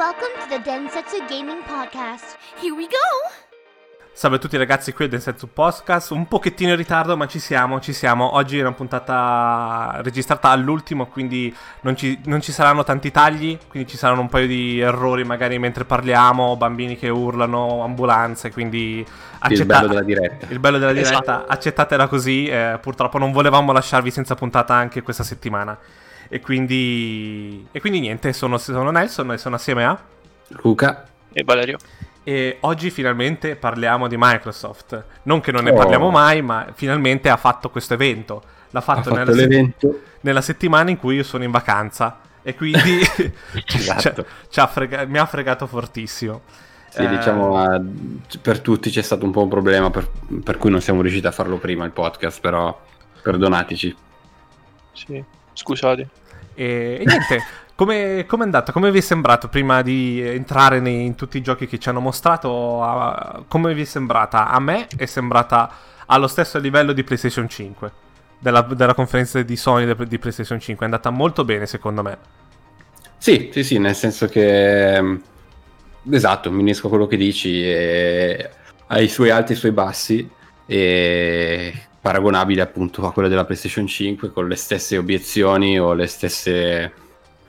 Welcome to the Densetsu Gaming Podcast. Here we go! Salve a tutti ragazzi, qui è Densetsu Podcast, un pochettino in ritardo ma ci siamo, ci siamo. Oggi è una puntata registrata all'ultimo, quindi non ci, non ci, saranno tanti tagli, quindi ci saranno un paio di errori magari mentre parliamo, bambini che urlano, ambulanze, quindi accetta- il bello della diretta. Il bello della diretta, esatto. accettatela così, eh, purtroppo non volevamo lasciarvi senza puntata anche questa settimana. E quindi, e quindi niente, sono, sono Nelson e sono assieme a Luca e Valerio. E oggi finalmente parliamo di Microsoft. Non che non ne oh. parliamo mai, ma finalmente ha fatto questo evento. L'ha fatto, fatto nella, se- nella, settimana in cui io sono in vacanza. E quindi esatto. c- frega- mi ha fregato fortissimo. Sì, eh... diciamo, uh, per tutti c'è stato un po' un problema per, per, cui non siamo riusciti a farlo prima il podcast, però perdonateci. Sì, scusate. E, e niente, come è andata? Come vi è sembrato prima di entrare nei, in tutti i giochi che ci hanno mostrato? A, come vi è sembrata? A me è sembrata allo stesso livello di PlayStation 5, della, della conferenza di Sony de, di PlayStation 5. È andata molto bene secondo me. Sì, sì, sì, nel senso che... Mm, esatto, mi unisco a quello che dici. E... Ha i suoi alti e i suoi bassi. E paragonabile appunto a quella della PlayStation 5 con le stesse obiezioni o le stesse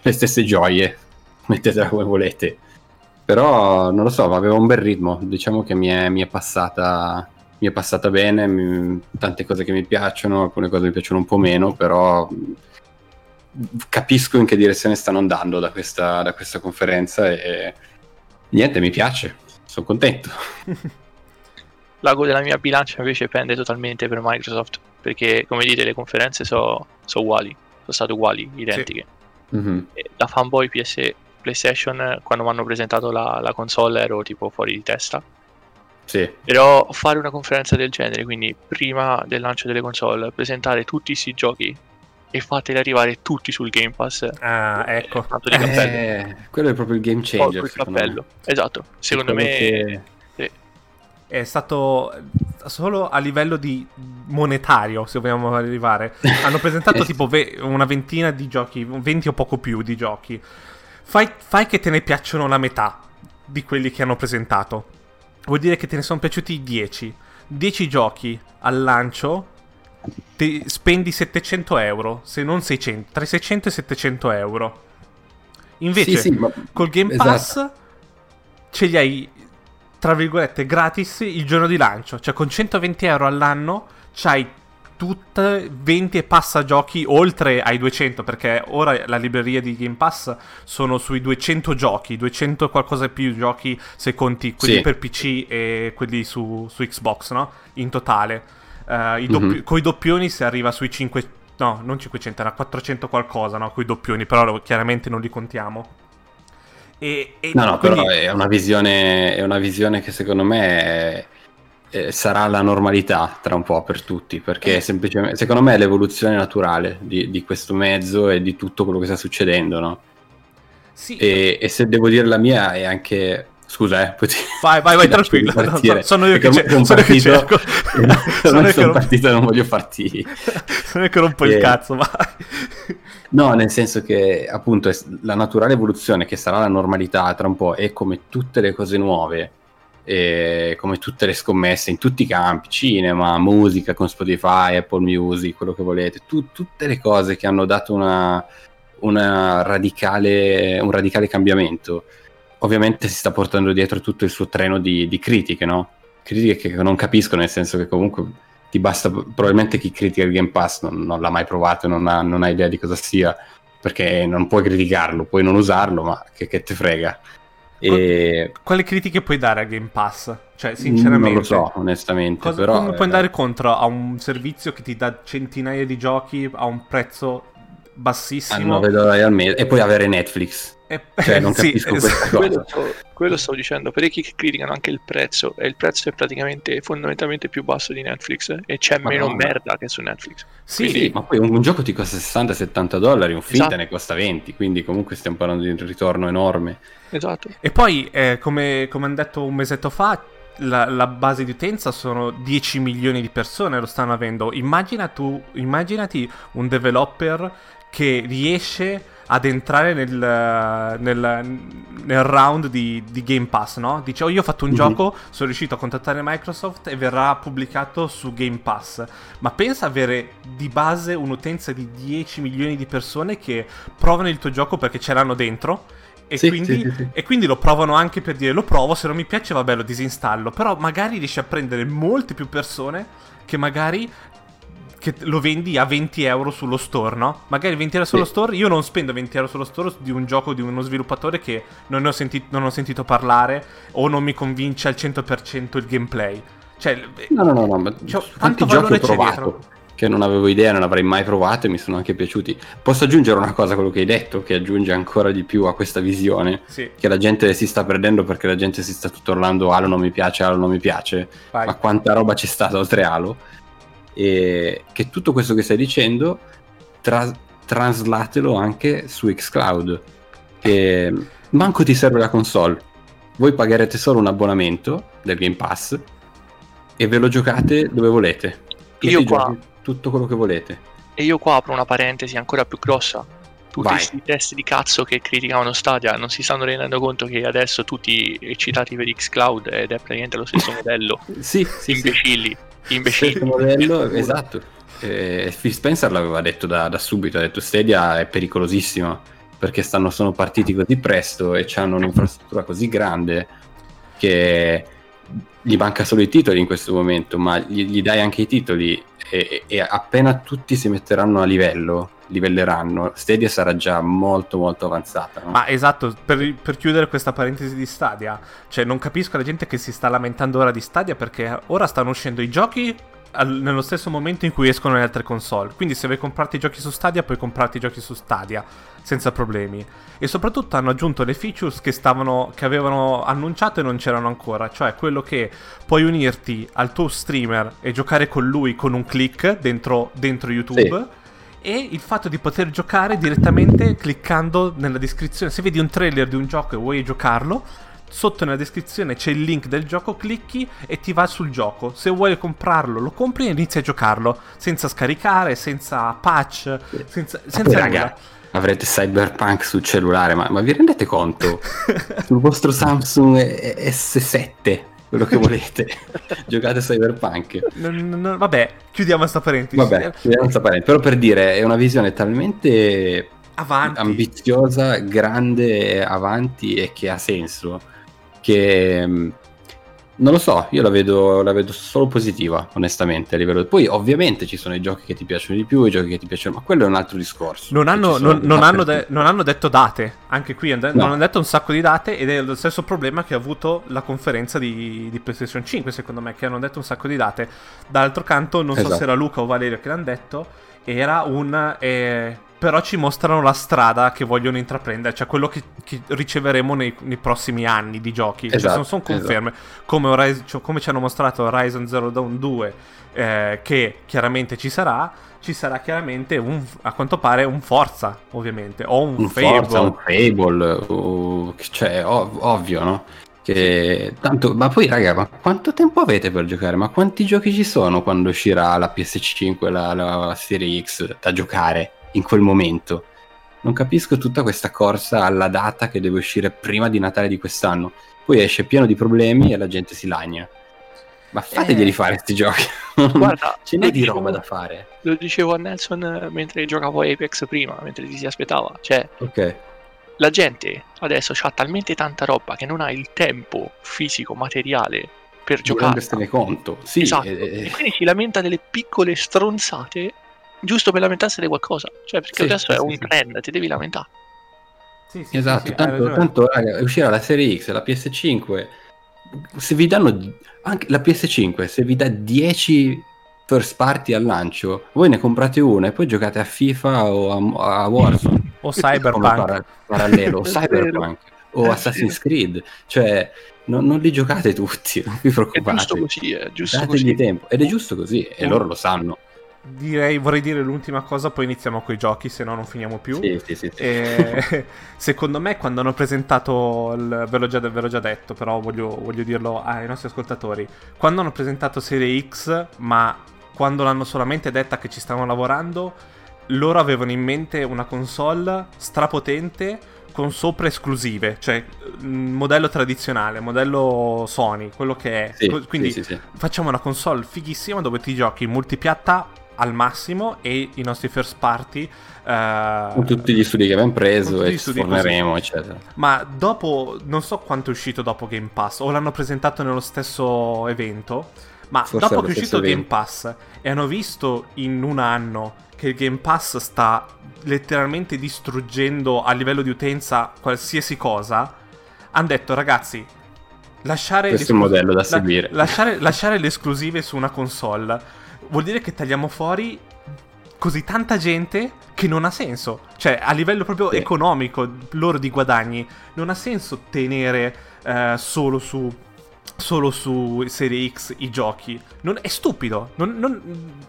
le stesse gioie, mettetela come volete. Però non lo so, aveva un bel ritmo, diciamo che mi è, mi è passata mi è passata bene, mi, tante cose che mi piacciono, alcune cose mi piacciono un po' meno, però capisco in che direzione stanno andando da questa, da questa conferenza e niente, mi piace, sono contento. L'ago della mia bilancia invece pende totalmente per Microsoft, perché come dite le conferenze sono so uguali, sono state uguali, identiche. Sì. Mm-hmm. Da fanboy PS PlayStation, quando mi hanno presentato la, la, console, ero tipo fuori di testa. Sì. Però fare una conferenza del genere, quindi prima del lancio delle console, presentare tutti questi giochi e fateli arrivare tutti sul Game Pass. Ah, ecco. Eh, quello è proprio il game changer. Il cappello. Esatto. Secondo me che è stato solo a livello di monetario, se vogliamo arrivare. Hanno presentato tipo ve- una ventina di giochi, 20 o poco più di giochi. Fai, fai, che te ne piacciono la metà di quelli che hanno presentato. Vuol dire che te ne sono piaciuti 10. 10 giochi al lancio, spendi 700 euro, se non 600, tra i 600 e 700 euro. Invece, sì, sì, ma... col Game Pass esatto. ce li hai tra virgolette, gratis il giorno di lancio. Cioè, con 120 euro all'anno c'hai tutte 20 e passa giochi oltre ai 200 perché ora la libreria di Game Pass sono sui 200 giochi 200 e qualcosa più giochi se conti quelli sì. per PC e quelli su, su Xbox no? in totale uh, doppi- mm-hmm. con i doppioni si arriva sui 5 no non 500 era 400 qualcosa no? con i doppioni però chiaramente non li contiamo e, e no, no, quindi... però è una, visione, è una visione che secondo me è, è, sarà la normalità tra un po' per tutti, perché eh. semplicemente, secondo me è l'evoluzione naturale di, di, questo mezzo e di tutto quello che sta succedendo, no? Sì. E, e se devo dire la mia è anche Scusa, eh, poi ti... Vai, vai, vai, tranquillo. No, sono io che, sono sono che cerco. sono io sono partito e non voglio farti... sono io che rompo e... il cazzo, vai. No, nel senso che appunto la naturale evoluzione che sarà la normalità tra un po' è come tutte le cose nuove, come tutte le scommesse in tutti i campi, cinema, musica con Spotify, Apple Music, quello che volete, tu, tutte le cose che hanno dato una, una radicale, un radicale cambiamento, ovviamente si sta portando dietro tutto il suo treno di, di critiche, no? Critiche che non capisco, nel senso che comunque ti basta, probabilmente chi critica il Game Pass non, non l'ha mai provato, non ha, non ha, idea di cosa sia, perché non puoi criticarlo, puoi non usarlo, ma che, che te frega. E... Quali critiche puoi dare a Game Pass? Cioè, sinceramente... Non lo so, onestamente. Cosa, però, come puoi eh, andare contro a un servizio che ti dà centinaia di giochi a un prezzo bassissimo? A 9 dollari al mese. E poi avere Netflix. E... Cioè, non sì, capisco esatto. quello, quello stavo dicendo, parecchi che criticano anche il prezzo, e il prezzo è praticamente fondamentalmente più basso di Netflix, eh, e c'è Madonna. meno merda che su Netflix. Sì, quindi... sì ma poi un, un, gioco ti costa 60-70 dollari, un film esatto. ne costa 20, quindi comunque stiamo parlando di un ritorno enorme. Esatto. E poi, eh, come, come hanno detto un mesetto fa, la, la, base di utenza sono 10 milioni di persone lo stanno avendo. Immagina tu, immaginati un developer che riesce ad entrare nel, nel, nel round di, di, Game Pass, no? Dice, oh io ho fatto un mm-hmm. gioco, sono riuscito a contattare Microsoft e verrà pubblicato su Game Pass. Ma pensa avere di base un'utenza di 10 milioni di persone che provano il tuo gioco perché ce l'hanno dentro e, sì, quindi, sì, sì, e, quindi, lo provano anche per dire lo provo, se non mi piace vabbè lo disinstallo. Però magari riesci a prendere molte più persone che magari che lo vendi a 20 euro sullo store, no? Magari 20 euro sullo store, io non spendo 20 euro sullo store di un gioco di uno sviluppatore che non, ho, senti- non ho sentito parlare o non mi convince al 100% il gameplay. Cioè, no, no, no, no ma cioè, tanto valore c'è dietro che non avevo idea, non avrei mai provato e mi sono anche piaciuti. Posso aggiungere una cosa a quello che hai detto, che aggiunge ancora di più a questa visione, sì. che la gente si sta perdendo perché la gente si sta tutto urlando Halo non mi piace, Halo non mi piace, Vai. ma quanta roba c'è stata oltre Halo, e che tutto questo che stai dicendo tra- traslatelo anche su Xcloud, che manco ti serve la console, voi pagherete solo un abbonamento del Game Pass e ve lo giocate dove volete. Tutti Io qua... Tutto quello che volete. E io qua apro una parentesi ancora più grossa. Tutti Vai. questi test di cazzo che criticavano Stadia non si stanno rendendo conto che adesso tutti eccitati per Xcloud ed è praticamente lo stesso modello. sì, sì, imbecilli. Sì. Imbecilli. Stesso modello, esatto. Eh, Phil Spencer l'aveva detto da, da, subito, ha detto Stadia è pericolosissima perché stanno, sono partiti così presto e hanno un'infrastruttura così grande che gli manca solo i titoli in questo momento, ma gli, gli dai anche i titoli e, e, appena tutti si metteranno a livello, livelleranno, Stadia sarà già molto molto avanzata. No? Ma esatto, per, per, chiudere questa parentesi di Stadia, cioè non capisco la gente che si sta lamentando ora di Stadia perché ora stanno uscendo i giochi al, nello stesso momento in cui escono le altre console. Quindi se vuoi comprarti i giochi su Stadia, puoi comprarti i giochi su Stadia senza problemi. E soprattutto hanno aggiunto le features che, stavano, che avevano annunciato e non c'erano ancora, cioè quello che puoi unirti al tuo streamer e giocare con lui con un click dentro, dentro YouTube. Sì e il fatto di poter giocare direttamente cliccando nella descrizione. Se vedi un trailer di un gioco e vuoi giocarlo, sotto nella descrizione c'è il link del gioco, clicchi e ti va sul gioco. Se vuoi comprarlo, lo compri e inizi a giocarlo senza scaricare, senza patch, senza, senza raga, avrete Cyberpunk sul cellulare, ma, ma vi rendete conto? sul vostro Samsung S7 quello che volete. Giocate Cyberpunk. No, no, no, vabbè, chiudiamo questa parentesi. Vabbè, chiudiamo questa parentesi. Però per dire, è una visione talmente avanti. ambiziosa, grande, avanti e che ha senso che mm, non lo so, io la vedo, la vedo, solo positiva, onestamente. A livello... Poi, ovviamente, ci sono i giochi che ti piacciono di più, i giochi che ti piacciono, ma quello è un altro discorso. Non hanno, non, non hanno, de- non hanno detto date, anche qui no. non hanno detto un sacco di date, ed è lo stesso problema che ha avuto la conferenza di, di PlayStation 5, secondo me, che hanno detto un sacco di date. D'altro canto, non esatto. so se era Luca o Valerio che l'hanno detto, era un. Eh, però ci mostrano la strada che vogliono intraprendere, cioè quello che, che riceveremo nei, nei, prossimi anni di giochi. Esatto, cioè, non sono esatto, conferme. Esatto. Come, Horizon, cioè, come, ci hanno mostrato Horizon Zero Dawn 2, eh, che chiaramente ci sarà, ci sarà chiaramente un, a quanto pare un Forza, ovviamente, o un, un Fable. Forza, un Fable, uh, cioè ov- ovvio, no? Che tanto, ma poi raga, ma quanto tempo avete per giocare? Ma quanti giochi ci sono quando uscirà la PS5 la, la Serie X da giocare? In quel momento. Non capisco tutta questa corsa alla data che deve uscire prima di Natale di quest'anno. Poi esce pieno di problemi e la gente si lagna. Ma fateglieli eh. fare questi giochi. Guarda, ce n'è di roba da fare. Lo dicevo a Nelson eh, mentre giocavo Apex prima, mentre ti si aspettava. Cioè, ok. La gente adesso ha talmente tanta roba che non ha il tempo fisico, materiale per giocare. Non rendersene conto. Sì, esatto. e... e quindi si lamenta delle piccole stronzate giusto per lamentarsi di qualcosa. Cioè, perché sì, adesso sì, è un trend, ti devi lamentare. Sì, sì, esatto, tanto, tanto raga, uscirà la serie X, la PS5. Se vi danno anche la PS5, se vi dà 10 first party al lancio, voi ne comprate una e poi giocate a FIFA o a, a Warzone o Cyberpunk para- parallelo, o Cyberpunk o Assassin's Creed, cioè non, non, li giocate tutti, non vi preoccupate. È giusto così, è giusto Dategli così. tempo ed è giusto così e loro lo sanno direi, vorrei dire l'ultima cosa, poi iniziamo con i giochi, se no non finiamo più. Sì, sì, sì. E, secondo me, quando hanno presentato, il, ve, l'ho già, ve l'ho già detto, però voglio, voglio, dirlo ai nostri ascoltatori, quando hanno presentato Serie X, ma quando l'hanno solamente detta che ci stavano lavorando, loro avevano in mente una console strapotente con sopra esclusive, cioè modello tradizionale, modello Sony, quello che è. Sì, Quindi sì, sì, facciamo una console fighissima dove ti giochi multipiatta al massimo e i nostri first party uh, con tutti gli studi che abbiamo preso e forneremo eccetera. Ma dopo non so quanto è uscito dopo Game Pass o l'hanno presentato nello stesso evento ma Forse dopo che è uscito Game Pass e hanno visto in un anno che il Game Pass sta letteralmente distruggendo a livello di utenza qualsiasi cosa, hanno detto ragazzi, lasciare, da seguire. La- lasciare, lasciare le esclusive su una console vuol dire che tagliamo fuori così tanta gente che non ha senso. Cioè, a livello proprio sì. economico, loro di guadagni, non ha senso tenere eh, solo su solo su Serie X i giochi. Non, è stupido. Non, non,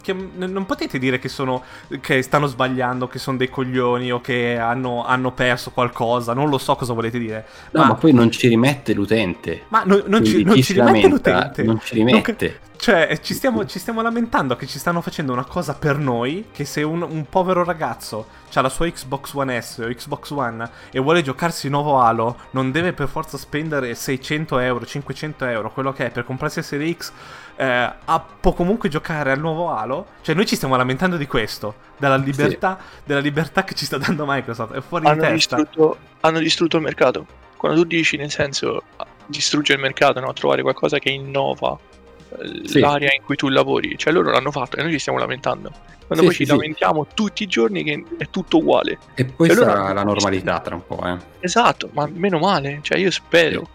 che, non potete dire che, sono, che stanno sbagliando, che sono dei coglioni o che hanno, hanno, perso qualcosa. Non lo so cosa volete dire. No, ma, ma poi non ci rimette l'utente. Ma no, non, ci, non ci rimette l'utente. Non ci rimette. Cioè, ci stiamo, ci stiamo, lamentando che ci stanno facendo una cosa per noi, che se un, un, povero ragazzo ha la sua Xbox One S o Xbox One e vuole giocarsi nuovo Halo, non deve per forza spendere 600 euro, 500 euro, quello che è, per comprarsi la Serie X, eh, può comunque giocare al nuovo Halo. Cioè, noi ci stiamo lamentando di questo, della libertà, sì. della libertà che ci sta dando Microsoft, è fuori hanno di testa. Distrutto, hanno distrutto il mercato. Quando tu dici, nel senso, distrugge il mercato, no? trovare qualcosa che innova sì. l'area in cui tu lavori. Cioè loro l'hanno fatto e noi ci stiamo lamentando. Quando sì, poi sì, ci lamentiamo tutti i giorni che è tutto uguale. E poi cioè, sarà la normalità tra un po', eh. Esatto, ma meno male, cioè io spero.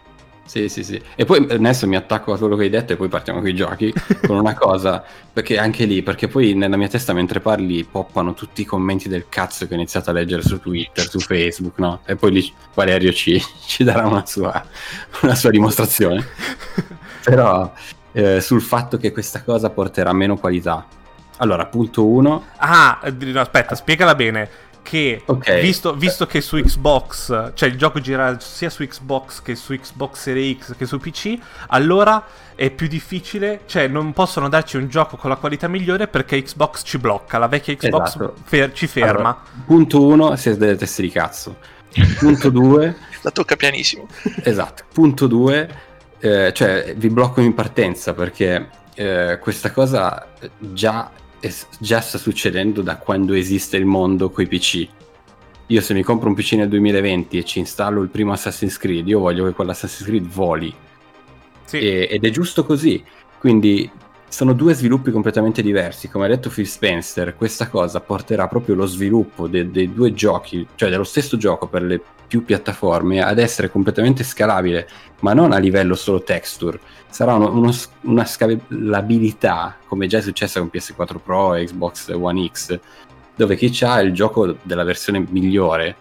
Sì, sì, sì. E poi adesso mi attacco a quello che hai detto e poi partiamo con i giochi con una cosa, perché anche lì, perché poi nella mia testa mentre parli poppano tutti i commenti del cazzo che ho iniziato a leggere su Twitter, su Facebook, no? E poi lì Valerio ci, ci darà una sua, una sua dimostrazione. Però eh, sul fatto che questa cosa porterà meno qualità. Allora, punto uno. Ah, no, aspetta, spiegala bene. Che okay. visto, visto, che su Xbox, cioè il gioco gira sia su Xbox che su Xbox Series X che su PC, allora è più difficile, cioè non possono darci un gioco con la qualità migliore perché Xbox ci blocca, la vecchia Xbox esatto. fer- ci ferma. Allora, punto uno, siete delle teste di cazzo. Punto due. la tocca pianissimo. Esatto. Punto due eh, cioè vi blocco in partenza perché eh, questa cosa già, è, già sta succedendo da quando esiste il mondo coi PC. Io se mi compro un PC nel 2020 e ci installo il primo Assassin's Creed, io voglio che quell'Assassin's Creed voli. Sì. E, ed è giusto così. Quindi sono due sviluppi completamente diversi. Come ha detto Phil Spencer, questa cosa porterà proprio lo sviluppo de- dei due giochi, cioè dello stesso gioco per le più piattaforme, ad essere completamente scalabile, ma non a livello solo texture. Sarà uno, uno, una scalabilità, come già è successo con PS4 Pro e Xbox One X, dove chi ha il gioco della versione migliore,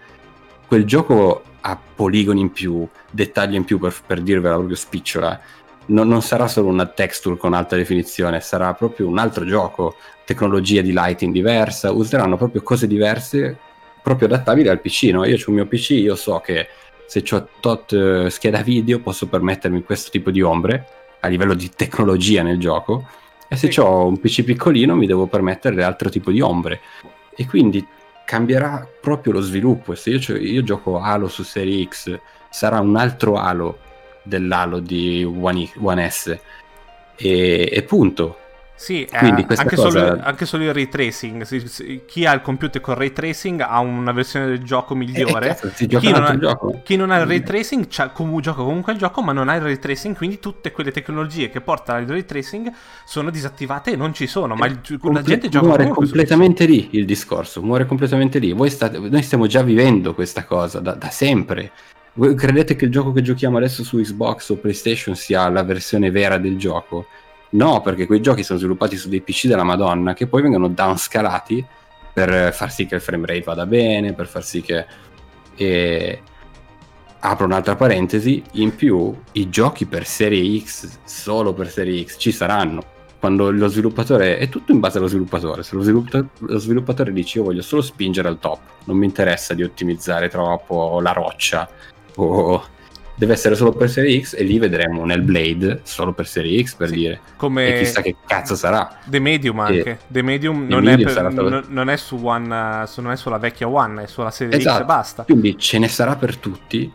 quel gioco ha poligoni in più, dettagli in più per, per dirvela proprio spicciola non, non, sarà solo una texture con alta definizione, sarà proprio un altro gioco, tecnologia di lighting diversa, useranno proprio cose diverse, proprio adattabili al PC. No? Io ho un mio PC, io so che se ho tot uh, scheda video posso permettermi questo tipo di ombre a livello di tecnologia nel gioco e se sì. ho un PC piccolino mi devo permettere altro tipo di ombre e quindi cambierà proprio lo sviluppo. Se io, io gioco Halo su Serie X sarà un altro Halo dell'Halo di One, One S e, e punto. Sì, eh, anche, cosa... solo, anche, solo, il ray tracing. Chi ha il computer con ray tracing ha una versione del gioco migliore. Eh, cazzo, chi, non ha, chi, non ha, il ray tracing com- gioca comunque il gioco, ma non ha il ray tracing. Quindi tutte quelle tecnologie che portano al ray tracing sono disattivate e non ci sono. Ma il, Comple- la gente gioca muore completamente lì il discorso. Muore completamente lì. State, noi stiamo già vivendo questa cosa da, da sempre. Voi credete che il gioco che giochiamo adesso su Xbox o PlayStation sia la versione vera del gioco? No, perché quei giochi sono sviluppati su dei PC della Madonna che poi vengono downscalati per far sì che il frame rate vada bene, per far sì che... E... Apro un'altra parentesi, in più i giochi per serie X, solo per serie X, ci saranno. Quando lo sviluppatore, è tutto in base allo sviluppatore, se lo, sviluppatore, lo sviluppatore dice io voglio solo spingere al top, non mi interessa di ottimizzare troppo la roccia o deve essere solo per Serie X e lì vedremo nel Blade solo per Serie X per sì, dire. come e chissà che cazzo sarà. The Medium anche. E The Medium, non, Medium è per, non, non, è su One non è sulla vecchia One è sulla Serie esatto. X e basta. Quindi ce ne sarà per tutti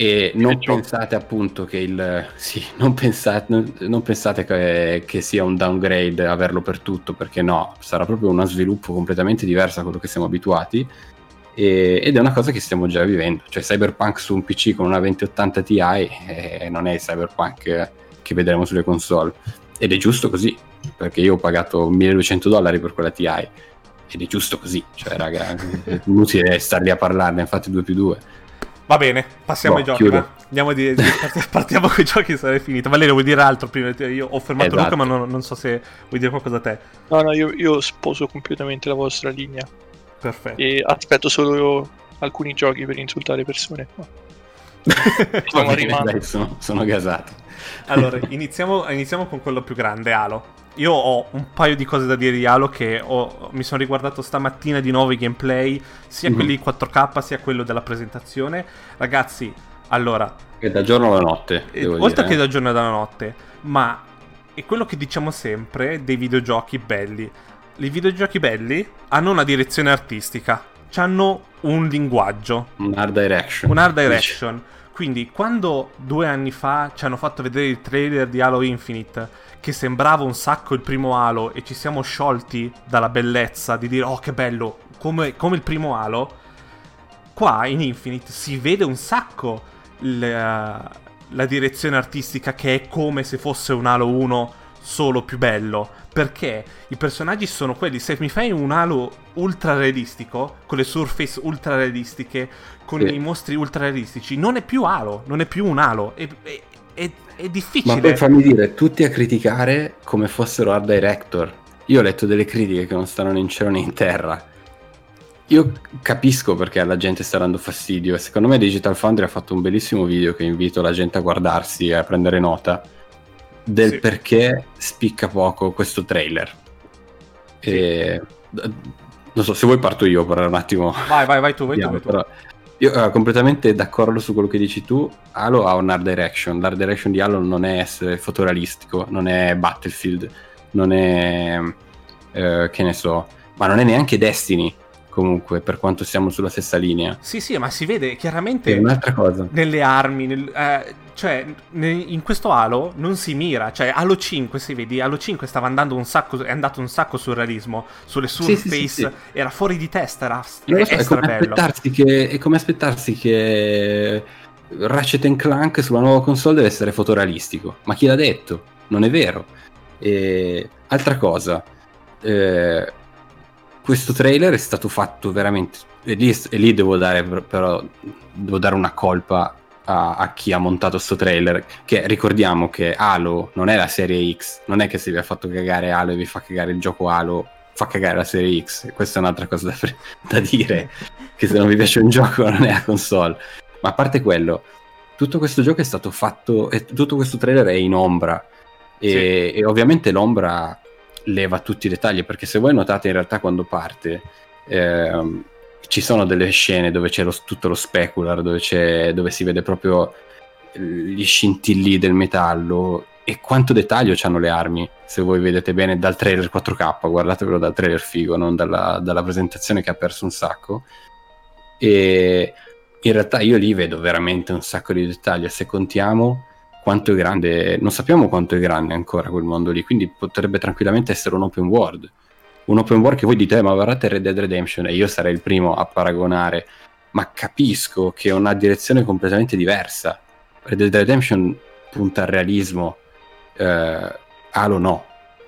e non pensate appunto che il sì, non pensate, non, non pensate che, che, sia un downgrade averlo per tutto, perché no, sarà proprio uno sviluppo completamente diverso da quello che siamo abituati. E, ed è una cosa che stiamo già vivendo. Cioè, Cyberpunk su un PC con una 2080 Ti eh, non è il Cyberpunk che vedremo sulle console. Ed è giusto così, perché io ho pagato 1200 dollari per quella TI. Ed è giusto così, cioè, raga, è inutile star lì a parlarne, infatti 2 più 2 Va bene, passiamo no, ai giochi. Andiamo di, di, partiamo con i giochi e sarei finito. Valerio, vuoi dire altro prima? Io ho fermato esatto. Luca, ma non, non, so se vuoi dire qualcosa a te. No, no, io, io sposo completamente la vostra linea. Perfetto. E aspetto solo alcuni giochi per insultare persone. Stiamo arrivando. Sono, sono gasato. Allora, iniziamo, iniziamo con quello più grande, Halo. Io ho un paio di cose da dire di Halo che ho, mi sono riguardato stamattina di nuovo i gameplay, sia mm-hmm. quelli 4K sia quello della presentazione. Ragazzi, allora... È da giorno alla notte. Eh, oltre dire. che da giorno alla notte, ma è quello che diciamo sempre dei videogiochi belli. I videogiochi belli hanno una direzione artistica, hanno un linguaggio. Un art direction. Un art direction. Quindi quando due anni fa ci hanno fatto vedere il trailer di Halo Infinite che sembrava un sacco il primo Halo e ci siamo sciolti dalla bellezza di dire oh che bello, come, come il primo Halo, qua in Infinite si vede un sacco la, la direzione artistica che è come se fosse un Halo 1 solo più bello. Perché i personaggi sono quelli. Se mi fai un halo ultra realistico, con le surface ultra realistiche, con sì. i mostri ultra realistici, non è più halo, non è più un halo. È, è, è, è difficile. Ma poi fammi dire, tutti a criticare come fossero art director. Io ho letto delle critiche che non stanno né in cielo né in terra. Io capisco perché alla gente sta dando fastidio e secondo me Digital Foundry ha fatto un bellissimo video che invito la gente a guardarsi e a prendere nota del sì. perché spicca poco questo trailer. Sì. E, non so, se vuoi parto io per un attimo. Vai, vai, vai tu, vai tu. Vai tu. Io sono uh, completamente d'accordo su quello che dici tu. Halo ha un art direction. L'art direction di Halo non è essere fotorealistico, non è Battlefield, non è. Uh, che ne so, ma non è neanche Destiny. Comunque, per quanto siamo sulla stessa linea. Sì, sì, ma si vede chiaramente. È un'altra cosa. Nelle armi, nel, eh, cioè, in questo Halo non si mira. Cioè, Halo 5, se vedi, Halo 5 stava andando un sacco, è andato un sacco sul realismo, sulle surface, sì, sì, sì, era fuori di testa, era so, è, come aspettarsi che, è come aspettarsi che Ratchet Clank sulla nuova console deve essere fotorealistico. Ma chi l'ha detto? Non è vero. E, altra cosa, eh, questo trailer è stato fatto veramente... E lì, e lì devo dare però devo dare una colpa a, a, chi ha montato questo trailer. Che ricordiamo che Halo non è la serie X, non è che se vi ha fatto cagare Halo e vi fa cagare il gioco Halo, fa cagare la serie X. Questa è un'altra cosa da, da dire, che se non vi piace un gioco non è la console. Ma a parte quello, tutto questo gioco è stato fatto, e tutto questo trailer è in ombra. E, sì. e ovviamente l'ombra leva tutti i dettagli, perché se voi notate in realtà quando parte... Ehm, ci sono delle scene dove c'è lo, tutto lo specular, dove, dove, si vede proprio gli scintilli del metallo e quanto dettaglio hanno le armi, se voi vedete bene dal trailer 4K, guardatevelo dal trailer figo, non dalla, dalla presentazione che ha perso un sacco. E in realtà io lì vedo veramente un sacco di dettagli, se contiamo quanto è grande, non sappiamo quanto è grande ancora quel mondo lì, quindi potrebbe tranquillamente essere un open world un open world che voi dite, eh, ma guardate Red Dead Redemption, e io sarei il primo a paragonare, ma capisco che è una direzione completamente diversa. Red Dead Redemption punta al realismo, eh, Halo no,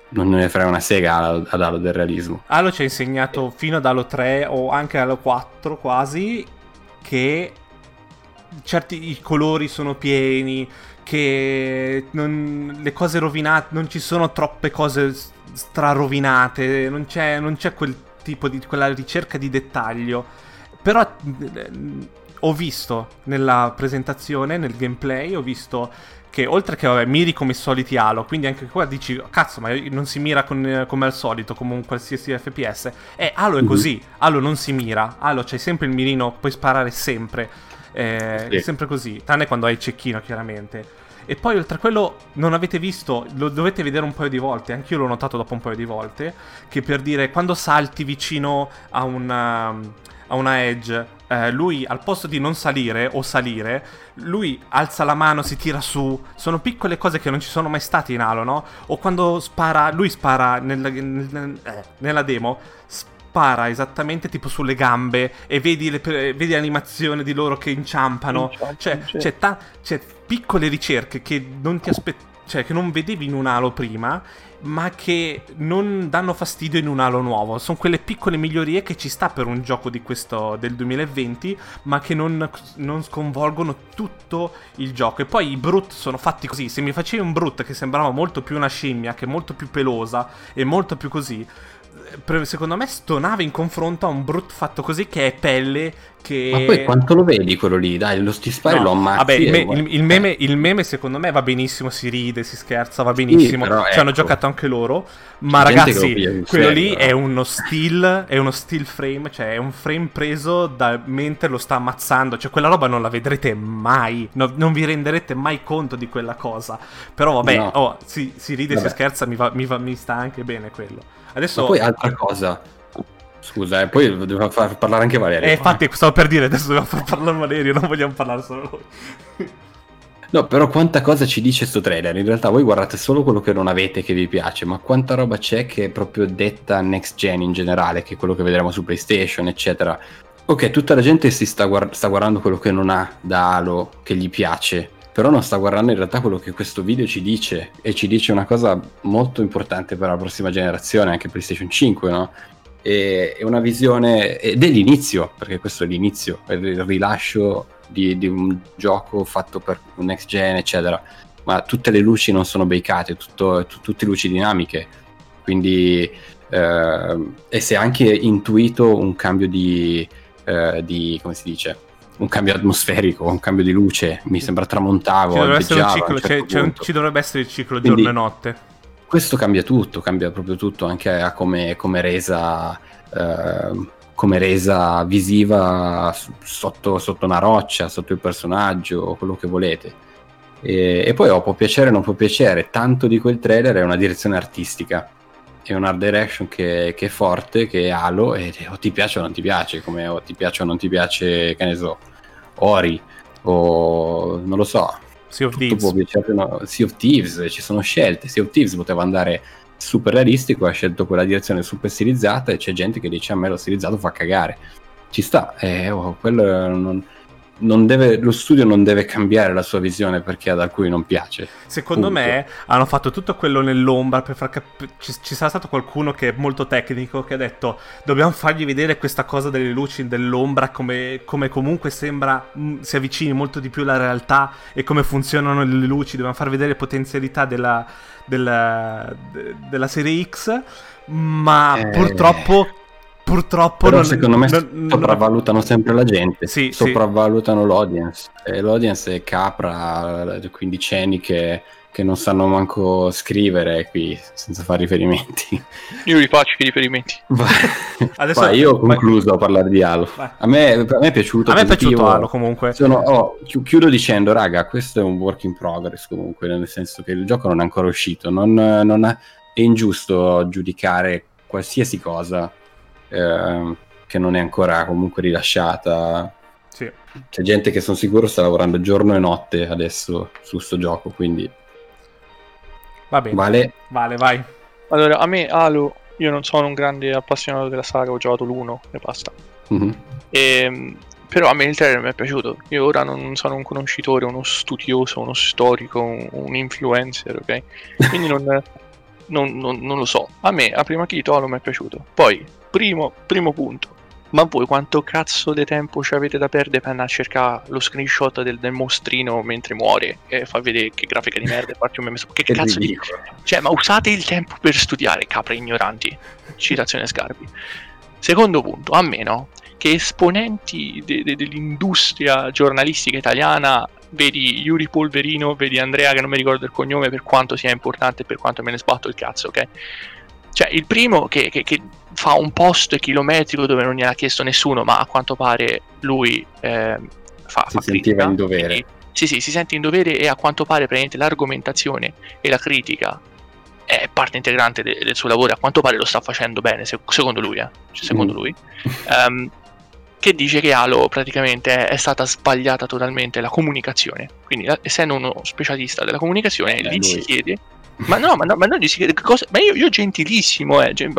non ne frega una sega ad Halo del realismo. Halo ci ha insegnato fino ad Halo 3 o anche Halo 4 quasi che certi i colori sono pieni, che non, le cose rovinate, non ci sono troppe cose strarovinate, non c'è, non c'è quel tipo di quella ricerca di dettaglio. Però eh, ho visto nella presentazione, nel gameplay, ho visto che oltre che vabbè, miri come i soliti Halo, quindi anche qua dici cazzo, ma non si mira con, come al solito, come un qualsiasi FPS. Eh, Halo è mhm. così, Halo non si mira, Halo c'hai sempre il mirino, puoi sparare sempre. Eh, sì. È sempre così, tranne quando hai il cecchino, chiaramente. E poi oltre a quello non avete visto, lo dovete vedere un paio di volte, anche io l'ho notato dopo un paio di volte, che per dire quando salti vicino a una, a una edge, eh, lui al posto di non salire o salire, lui alza la mano, si tira su, sono piccole cose che non ci sono mai state in Halo, no? O quando spara, lui spara nel, nel, eh, nella demo, spara esattamente tipo sulle gambe e vedi, le, vedi l'animazione di loro che inciampano. Inciampi, cioè, c'è, ta- c'è piccole ricerche che non ti aspettavi, cioè che non vedevi in un halo prima, ma che non danno fastidio in un halo nuovo. Sono quelle piccole migliorie che ci sta per un gioco di questo del 2020, ma che non, non sconvolgono tutto il gioco. E poi i Brute sono fatti così. Se mi facevi un Brute che sembrava molto più una scimmia, che è molto più pelosa e molto più così secondo me stonava in confronto a un brutto fatto così che è pelle che... Ma poi quanto lo vedi quello lì? Dai, lo stispari no, lo ammazzi. Vabbè, il, me- il, il, meme, il, meme, secondo me va benissimo, si ride, si scherza, va benissimo. Sì, Ci ecco. hanno giocato anche loro. Ma ragazzi, quello serio, lì no? è uno still, è uno still frame, cioè è un frame preso da mentre lo sta ammazzando. Cioè quella roba non la vedrete mai, no, non vi renderete mai conto di quella cosa. Però vabbè, no. oh, si, si, ride, vabbè. si scherza, mi, va, mi, va, mi sta anche bene quello. Adesso... Ma poi altra cosa, Scusa, eh, poi dobbiamo far parlare anche Valerio. Eh, infatti, stavo per dire, adesso dobbiamo far parlare Valerio, non vogliamo parlare solo noi. No, però quanta cosa ci dice sto trailer? In realtà voi guardate solo quello che non avete che vi piace, ma quanta roba c'è che è proprio detta next gen in generale, che è quello che vedremo su PlayStation, eccetera. Ok, tutta la gente si sta, guard- sta guardando quello che non ha da Halo, che gli piace, però non sta guardando in realtà quello che questo video ci dice, e ci dice una cosa molto importante per la prossima generazione, anche PlayStation 5, no? è una visione ed è l'inizio, perché questo è l'inizio, è il rilascio di, di, un gioco fatto per un next gen, eccetera. Ma tutte le luci non sono t- tutte luci dinamiche, quindi eh, e si è anche intuito un cambio di, eh, di, come si dice, un cambio atmosferico, un cambio di luce, mi sembra tramontavo. Ci dovrebbe, essere un, ciclo, certo c'è, un, ci dovrebbe essere il ciclo giorno quindi, e notte questo cambia tutto, cambia proprio tutto, anche a come, come, resa, eh, come resa visiva sotto, sotto, una roccia, sotto il personaggio, quello che volete. E, e poi oh, può piacere o non può piacere, tanto di quel trailer è una direzione artistica, è un art direction che, che è forte, che è Halo, e o ti piace o non ti piace, come o ti piace o non ti piace, che ne so, Ori, o non lo so, Sea of Thieves. Piacere, no? sea of Thieves, ci sono scelte. Sea of Thieves poteva andare super realistico, ha scelto quella direzione super stilizzata e c'è gente che dice a me lo stilizzato fa cagare. Ci sta, eh, oh, quello non deve, lo studio non deve cambiare la sua visione perché ad alcuni non piace. Secondo Punto. me hanno fatto tutto quello nell'ombra per far capire. Ci, ci, sarà stato qualcuno che è molto tecnico che ha detto: Dobbiamo fargli vedere questa cosa delle luci dell'ombra, come, come comunque sembra mh, mm, si avvicini molto di più alla realtà e come funzionano le luci. Dobbiamo far vedere le potenzialità della, della, de, della serie X. Ma eh... purtroppo purtroppo Però non, secondo me non, sopravvalutano sempre la gente sì, sopravvalutano sì. l'audience. E l'audience è capra quindicenni che, che non sanno manco scrivere qui senza fare riferimenti. Io vi faccio i riferimenti. Adesso, vai, io ho concluso vai. a parlare di Halo. A me, a me, è piaciuto a me è piaciuto Halo comunque. Sono, oh, chiudo dicendo raga questo è un work in progress comunque nel senso che il gioco non è ancora uscito. Non, non è, è ingiusto giudicare qualsiasi cosa Ehm, che non è ancora comunque rilasciata. Sì. C'è gente che sono sicuro sta lavorando giorno e notte adesso su sto gioco, quindi... Va bene. Vale. Vale, vai. Allora, a me Halo, io non sono un grande appassionato della saga, ho giocato l'1 e basta. Mm-hmm. E, ehm, però a me il trailer mi è piaciuto. Io ora non sono un conoscitore, uno studioso, uno storico, un, un influencer, ok? Quindi non, non, non, non, lo so. A me, a prima chito, Halo mi è piaciuto. Poi, Primo, primo punto. Ma voi quanto cazzo di tempo ci avete da perdere per andare a cercare lo screenshot del, del mostrino mentre muore e fa vedere che grafica di merda e farci un meme Che che cazzo di... Cioè, ma usate il tempo per studiare, capre ignoranti. Citazione Scarpi. Secondo punto, a meno che esponenti de- de- dell'industria giornalistica italiana vedi Yuri Polverino, vedi Andrea che non mi ricordo il cognome per quanto sia importante e per quanto me ne sbatto il cazzo, ok? Cioè, il primo che, che, che fa un post chilometrico dove non gliel'ha chiesto nessuno, ma a quanto pare lui eh, fa, si fa sentiva in dovere. Quindi, sì, sì, si sente in dovere e a quanto pare praticamente l'argomentazione e la critica è parte integrante de- del suo lavoro. A quanto pare lo sta facendo bene, se- secondo lui. Eh? Cioè, secondo mm. lui. Um, che dice che Halo praticamente è, stata sbagliata totalmente la comunicazione. Quindi, essendo uno specialista della comunicazione, eh, lì lui. si chiede. Ma no, ma, no, ma non gli si chiede cosa. Ma io, io gentilissimo, eh, gen-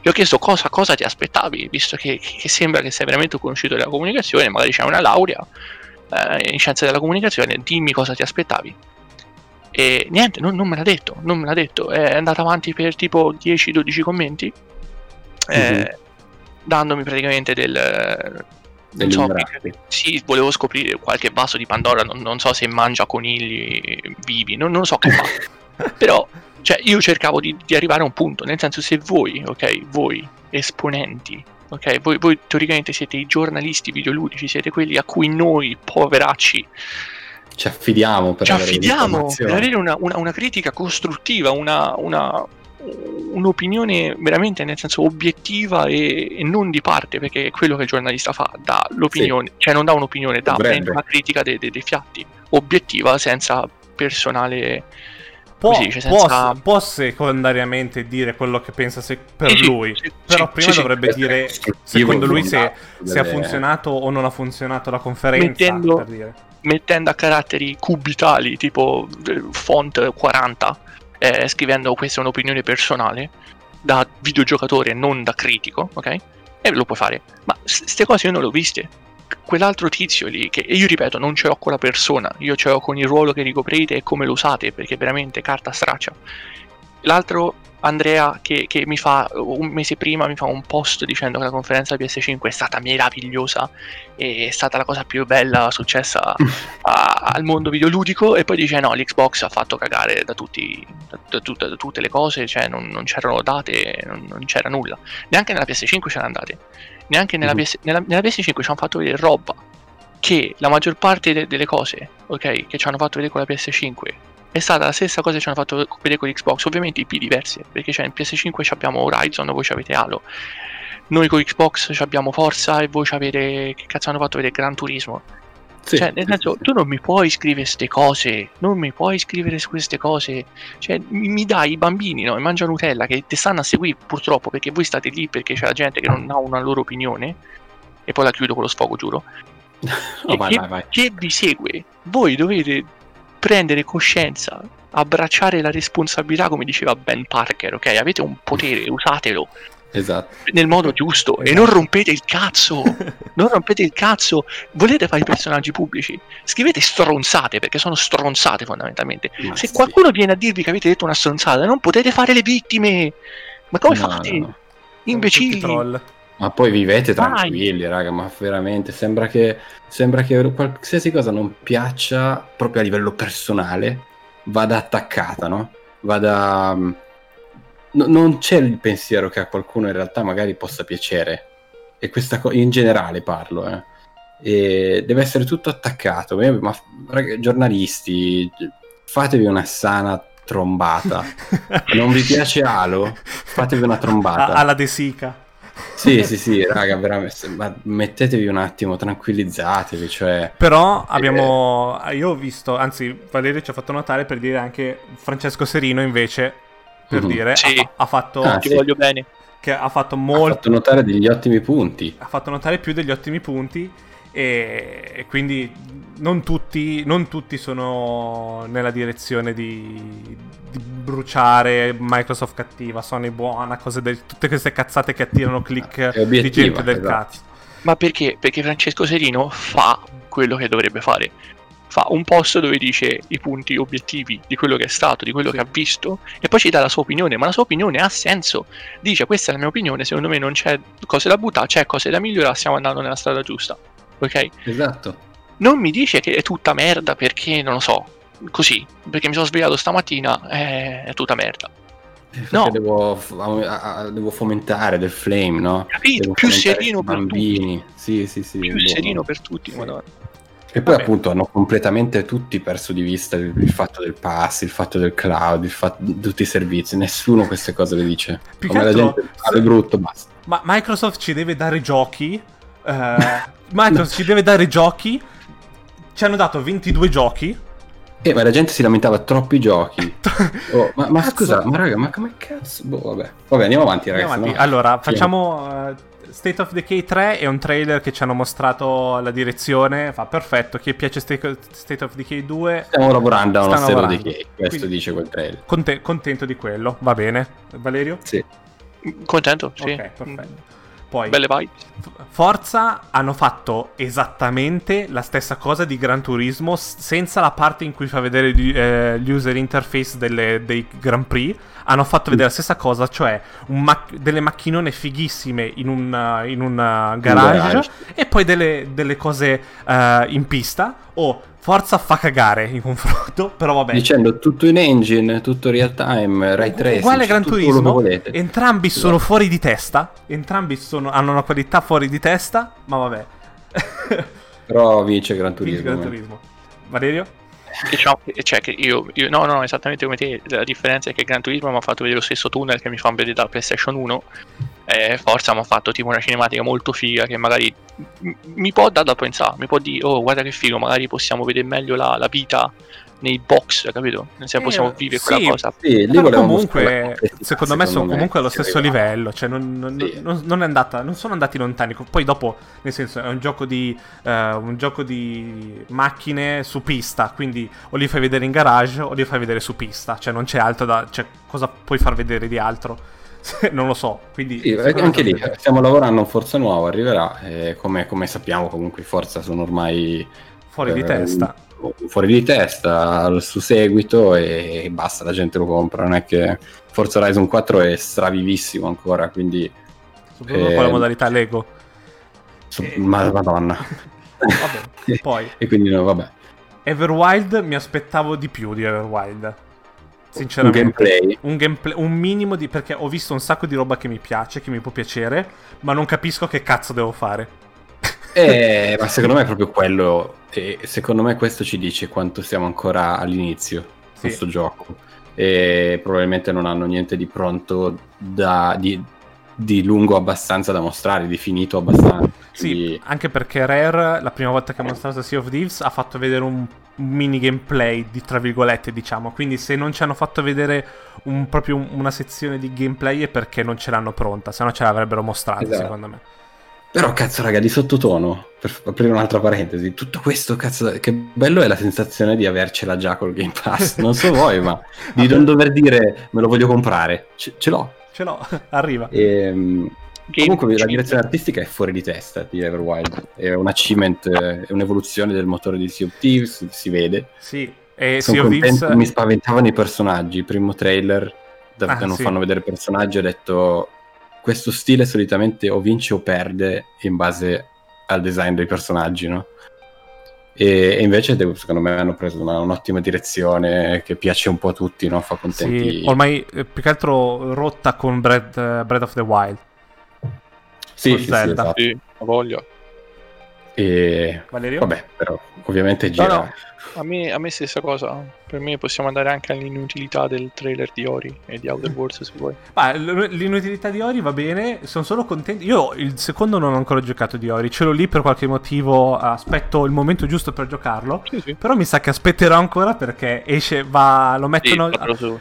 gli ho chiesto cosa, cosa ti aspettavi, visto che, che, sembra che sei veramente conosciuto della comunicazione, magari c'è una laurea eh, in scienze della comunicazione, dimmi cosa ti aspettavi. E niente, non, non, me l'ha detto, non me l'ha detto. È andata avanti per tipo 10-12 commenti, eh, mm-hmm. dandomi praticamente del... Non so, sì, volevo scoprire qualche vaso di Pandora, non, non so se mangia conigli vivi, non, non so che fa. Però, cioè, io cercavo di, di arrivare a un punto, nel senso se voi, ok, voi esponenti ok? Voi, voi, teoricamente siete i giornalisti videoludici, siete quelli a cui noi, poveracci, ci affidiamo per ci avere, affidiamo per avere una, una, una, critica costruttiva, una, una, un'opinione veramente nel senso obiettiva e, e, non di parte, perché è quello che il giornalista fa, dà l'opinione, sì. cioè non dà un'opinione, dà una critica dei, dei, dei fiatti, obiettiva senza personale può, dice, senza... può, può, secondariamente dire quello che pensa se, per sì, lui, sì, però sì, prima dovrebbe dire secondo lui se, se, ha funzionato o non ha funzionato la conferenza. Mettendo, mettendo a caratteri cubitali tipo font 40, eh, scrivendo questa è un'opinione personale da videogiocatore e non da critico, ok? E lo puoi fare. Ma queste cose io non le ho viste quell'altro tizio lì, che io ripeto, non ce l'ho con la persona, io ce l'ho con il ruolo che ricoprite e come lo usate, perché veramente carta straccia. L'altro Andrea che, che, mi fa un mese prima mi fa un post dicendo che la conferenza PS5 è stata meravigliosa è stata la cosa più bella successa a, al mondo videoludico e poi dice no l'Xbox ha fatto cagare da, tutti, da, da, da, da tutte le cose cioè non, non c'erano date non, non, c'era nulla neanche nella PS5 c'erano date neanche nella. PS, nella, nella PS5 ci hanno fatto vedere roba che la maggior parte de- delle cose ok che ci hanno fatto vedere con la PS5 è stata la stessa cosa che ci hanno fatto vedere con l'Xbox, ovviamente IP diverse, perché cioè in PS5 abbiamo Horizon, voi avete Halo. Noi con Xbox abbiamo Forza e voi avete che cazzo hanno fatto vedere Gran Turismo. Sì, cioè, nel senso, tu non mi puoi scrivere queste cose, non mi puoi scrivere su queste cose. Cioè, mi, mi dai i bambini, no? Mangia Nutella che ti stanno a seguire purtroppo perché voi state lì perché c'è la gente che non ha una loro opinione. E poi la chiudo con lo sfogo, giuro. oh, vai, che, vai, vai. che vi segue. Voi dovete prendere coscienza, abbracciare la responsabilità, come diceva Ben Parker, ok? Avete un potere, usatelo. Esatto. Nel modo giusto esatto. e non rompete il cazzo. non rompete il cazzo. Volete fare i personaggi pubblici? Scrivete stronzate perché sono stronzate fondamentalmente. Ma Se sì. qualcuno viene a dirvi che avete detto una stronzata, non potete fare le vittime. Ma come no, fate? No, Imbecilli. Ma poi vivete tranquilli, Vai. raga, ma veramente sembra che, sembra che qualsiasi cosa non piaccia proprio a livello personale vada attaccata, no? Vada... No, non c'è il pensiero che a qualcuno in realtà magari possa piacere. E questa cosa, in generale parlo, eh. E deve essere tutto attaccato. Ma raga, giornalisti, fatevi una sana trombata. non vi piace Halo? Fatevi una trombata. Alla De Sica. Sì, sì, sì, raga, veramente, ma mettetevi un attimo, tranquillizzatevi, cioè... Però abbiamo, io ho visto, anzi Valerio ci ha fatto notare per dire anche Francesco Serino invece, per mm-hmm. dire, sì. ha, ha, fatto... Ah, ti sì. voglio bene. Che ha fatto molto... Ha fatto notare degli ottimi punti. Ha fatto notare più degli ottimi punti e, e quindi non tutti, non tutti, sono nella direzione di, di, bruciare Microsoft cattiva, Sony buona, cose del, tutte queste cazzate che attirano click di gente del esatto. cazzo. Ma perché? Perché Francesco Serino fa quello che dovrebbe fare. Fa un post dove dice i punti obiettivi di quello che è stato, di quello che ha visto, e poi ci dà la sua opinione, ma la sua opinione ha senso. Dice questa è la mia opinione, secondo me non c'è cose da buttare, c'è cose da migliorare, stiamo andando nella strada giusta. Ok? Esatto non mi dice che è tutta merda perché non lo so, così, perché mi sono svegliato stamattina è, è tutta merda. No. Devo, devo, fomentare del flame, no? Capito? Più serino per tutti. Sì, sì, sì. Più boh. serino per tutti, sì. E poi Vabbè. appunto hanno completamente tutti perso di vista il, il, fatto del pass, il fatto del cloud, il fatto di tutti i servizi. Nessuno queste cose le dice. Più Come la gente fa brutto, basta. Ma Microsoft ci deve dare giochi. Uh, Microsoft ci deve dare giochi ci hanno dato 22 giochi. Eh, ma la gente si lamentava troppi giochi. oh, ma, ma scusa, ma raga, ma come cazzo? Boh, vabbè. Vabbè, andiamo avanti, ragazzi. Andiamo avanti. No? Allora, facciamo. Uh, State of Decay 3 è un trailer che ci hanno mostrato la direzione. Fa perfetto. Chi piace State of Decay 2? Stiamo lavorando a uno State of Decay. Questo Quindi, dice quel trailer. Conte- contento di quello, va bene. Valerio? Sì. Contento, sì. Ok, perfetto. Poi, Belle vai. Forza hanno fatto esattamente la stessa cosa di Gran Turismo senza la parte in cui fa vedere eh, l'user interface delle, dei Grand Prix. Hanno fatto vedere la stessa cosa, cioè mac- delle macchinone fighissime in un, in un uh, garage, garage, e poi delle, delle cose uh, in pista. O Forza fa cagare in confronto, però vabbè. Dicendo tutto in engine, tutto real time, ray tracing, uguale Gran Turismo. Entrambi sono esatto. fuori di testa, entrambi sono, hanno una qualità fuori di testa, ma vabbè. però vince Gran Turismo. Vince Gran Turismo. Valerio? Diciamo, cioè che io, io, no, no, esattamente come te. La differenza è che Gran Turismo mi ha fatto vedere lo stesso tunnel che mi fanno vedere da PlayStation 1 eh, Forza mi ha fatto tipo una cinematica molto figa che magari mi può dare da pensare, mi può dire, oh guarda che figo, magari possiamo vedere meglio la, la vita nei box, capito? Senso possiamo vivere sì, quella cosa. Sì, lì comunque, secondo me sono comunque allo stesso livello, cioè non, non, sì. non, non, è andata, non sono andati lontani. Poi dopo, nel senso, è un gioco di, uh, un gioco di macchine su pista, quindi o li fai vedere in garage o li fai vedere su pista, cioè non c'è altro da... Cioè, cosa puoi far vedere di altro? non lo so. Quindi sì, anche lì stiamo lavorando a Forza Nuova, arriverà. Come, come sappiamo, comunque, Forza sono ormai fuori eh, di testa. Fuori di testa su seguito e basta, la gente lo compra. Non è che Forza Horizon 4 è stravivissimo ancora, quindi. Soprattutto eh, con la modalità Lego. So, e... Ma madonna. vabbè, poi. e quindi no, vabbè. Everwild mi aspettavo di più di Everwild. Sinceramente, un gameplay. un gameplay. Un minimo di. Perché ho visto un sacco di roba che mi piace, che mi può piacere, ma non capisco che cazzo devo fare. Eh, ma secondo me è proprio quello. E secondo me questo ci dice quanto siamo ancora all'inizio di questo gioco. E probabilmente non hanno niente di pronto da, di, di lungo abbastanza da mostrare, di finito abbastanza. Sì, anche perché Rare, la prima volta che ha mostrato Sea of Thieves, ha fatto vedere un mini gameplay, di, tra virgolette, diciamo. Quindi se non ci hanno fatto vedere un, proprio una sezione di gameplay è perché non ce l'hanno pronta, se no ce l'avrebbero mostrata, esatto. secondo me. Però cazzo raga, di sottotono, per aprire un'altra parentesi, tutto questo cazzo, che bello è la sensazione di avercela già col Game Pass, non so voi, ma di non dover dire me lo voglio comprare, ce, ce l'ho. Ce l'ho, arriva. E, ehm, Comunque la direzione artistica è fuori di testa di Everwild, è un achievement, è un'evoluzione del motore di Sea of Thieves, si vede. Sì, e Sono sea contento, Thieves... mi spaventavano i personaggi, primo trailer da ah, non sì. fanno vedere personaggi ho detto questo stile solitamente o vince o perde in base al design dei personaggi, no? E, e invece secondo me hanno preso una, un'ottima direzione che piace un po' a tutti, no? Fa contenti. Sì, ormai eh, più che altro rotta con Breath, uh, Breath of the Wild sì, sì, Zelda. Sì, esatto. sì, voglio. E... Valerio? Vabbè, però ovviamente gira... No, no. A me, a me stessa cosa. Per me possiamo andare anche all'inutilità del trailer di Ori e di Outer Worlds se vuoi. Ma l'inutilità di Ori va bene, sono solo contento. Io il secondo non ho ancora giocato di Ori, ce l'ho lì per qualche motivo, aspetto il momento giusto per giocarlo. Sì, sì. Però mi sa che aspetterò ancora perché esce, va, lo mettono,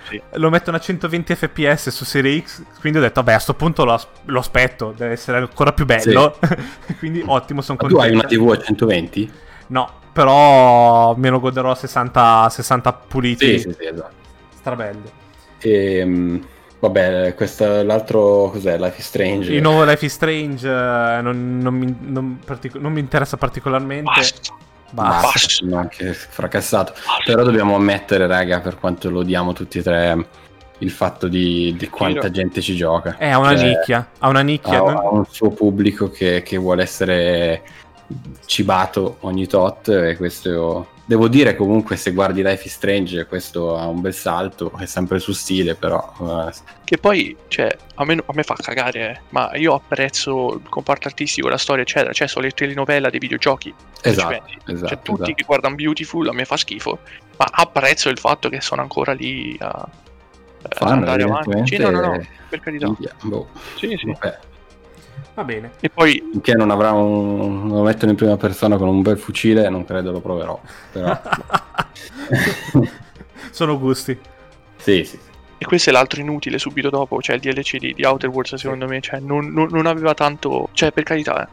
sì, lo mettono a 120 fps su Serie X, quindi ho detto vabbè a sto punto lo, lo aspetto, deve essere ancora più bello. quindi ottimo, sono contento. Tu hai una TV a 120? No, però me lo goderò a 60, 60 puliti. Sì, sì, sì, esatto. Strabello. E, ehm, vabbè, questo, l'altro cos'è? Life is Strange. Il nuovo Life is Strange eh, non, non, mi, non, partic- non, mi, interessa particolarmente. Basta. Basta. Basta. Sono anche fracassato. Basta. Però dobbiamo ammettere, raga, per quanto lo odiamo tutti e tre, il fatto di, di quanta gente ci gioca. È una cioè, nicchia. Ha una nicchia. Ha, ha un suo pubblico che, che vuole essere cibato ogni tot e questo devo dire comunque se guardi Life is Strange questo ha un bel salto è sempre su stile però uh... che poi cioè a me, a me, fa cagare eh. ma io apprezzo il comparto artistico la storia eccetera cioè sono le telenovela dei videogiochi esatto, esatto cioè, tutti esatto. che guardano Beautiful a me fa schifo ma apprezzo il fatto che sono ancora lì a, Fanno, andare avanti sì, no no no per carità boh. sì sì Vabbè Va bene. E poi... Finché non avrà un... lo mettono in prima persona con un bel fucile, non credo lo proverò. Però... Sono gusti. Sì, sì. E questo è l'altro inutile subito dopo, cioè il DLC di, di Outer Worlds secondo sì. me, cioè non, non, non, aveva tanto, cioè per carità, eh,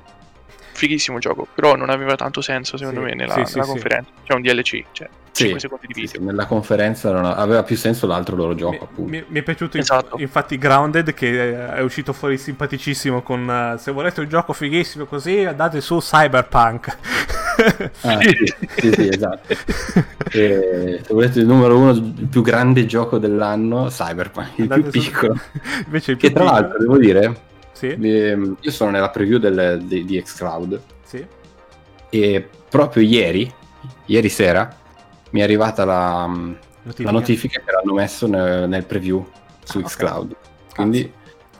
fighissimo gioco, però non aveva tanto senso secondo sì, me nella, sì, nella conferenza, cioè un DLC, cioè sì, 5 secondi di video. Sì, nella conferenza aveva più senso l'altro loro gioco, mi, appunto. Mi, mi è piaciuto esatto. infatti Grounded che è uscito fuori simpaticissimo con uh, se volete un gioco fighissimo così andate su Cyberpunk. ah, sì, sì, sì, esatto. e, se volete il numero uno, il più grande gioco dell'anno, Cyberpunk, il andate più su... piccolo. Invece il più che tra piccolo... l'altro devo dire, sì? io sono nella preview del, di, di Xcloud. Sì. E proprio ieri, ieri sera, mi è arrivata la notifica, la notifica che l'hanno messo nel, nel preview su ah, Xcloud. Okay. Quindi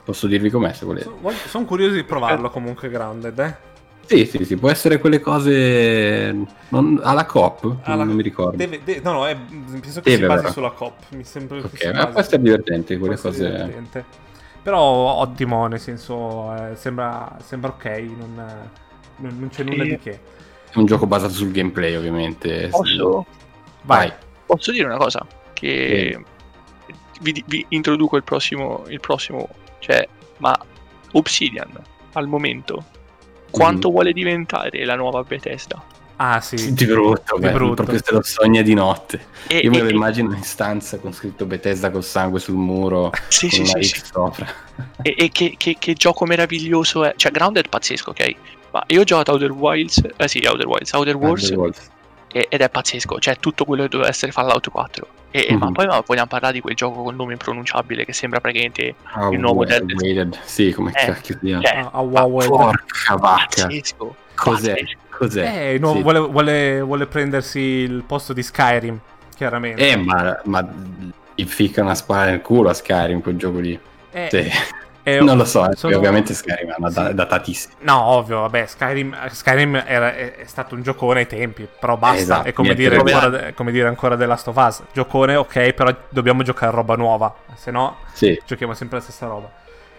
posso dirvi com'è se volete. Sono, sono curioso di provarlo comunque Grounded, eh? Sì, sì, sì, può essere quelle cose non, alla COP, alla, non mi ricordo. Deve, de, no, no, è, penso che deve, si basi vero. sulla COP, mi sembra okay, che ma può essere divertente quelle cose. Divertente. Però ottimo, nel senso, eh, sembra, sembra, ok, non, non, c'è nulla e... di che. È un gioco basato sul gameplay, ovviamente. Posso? Vai. Posso dire una cosa? Che vi, vi, introduco il prossimo, il prossimo, cioè, ma Obsidian al momento quanto mm. vuole diventare la nuova Bethesda? Ah sì, di brutto, di brutto. proprio se lo sogna di notte. E, Io me lo immagino in stanza con scritto Bethesda col sangue sul muro, sì, con sì, una sì, sopra. E, e che, che, che, gioco meraviglioso è, cioè Grounded è pazzesco, ok? Ma io ho giocato Outer Wilds, eh sì, Outer Wilds, Outer Wars, Outer Worlds ed è pazzesco, cioè tutto quello che doveva essere Fallout 4. E, mm-hmm. Ma poi ma vogliamo parlare di quel gioco con nome impronunciabile che sembra praticamente oh, il nuovo Dead Dead Sì, come eh, cacchio si cioè, ah, wow, Porca vacca. Pazzesco. Cos'è? Cos'è? Eh, no, sì. vuole, vuole, vuole, prendersi il posto di Skyrim, chiaramente. Eh, ma, ma gli ficca una spara nel culo a Skyrim quel gioco lì. Eh, sì. Eh, non lo so, sono... ovviamente Skyrim è sì. datatissimo. No, ovvio, vabbè, Skyrim, Skyrim era, è, è, stato un giocone ai tempi, però basta, esatto, è come dire, ancora, come dire, ancora The Last of Us. Giocone, ok, però dobbiamo giocare roba nuova, se no sì. giochiamo sempre la stessa roba.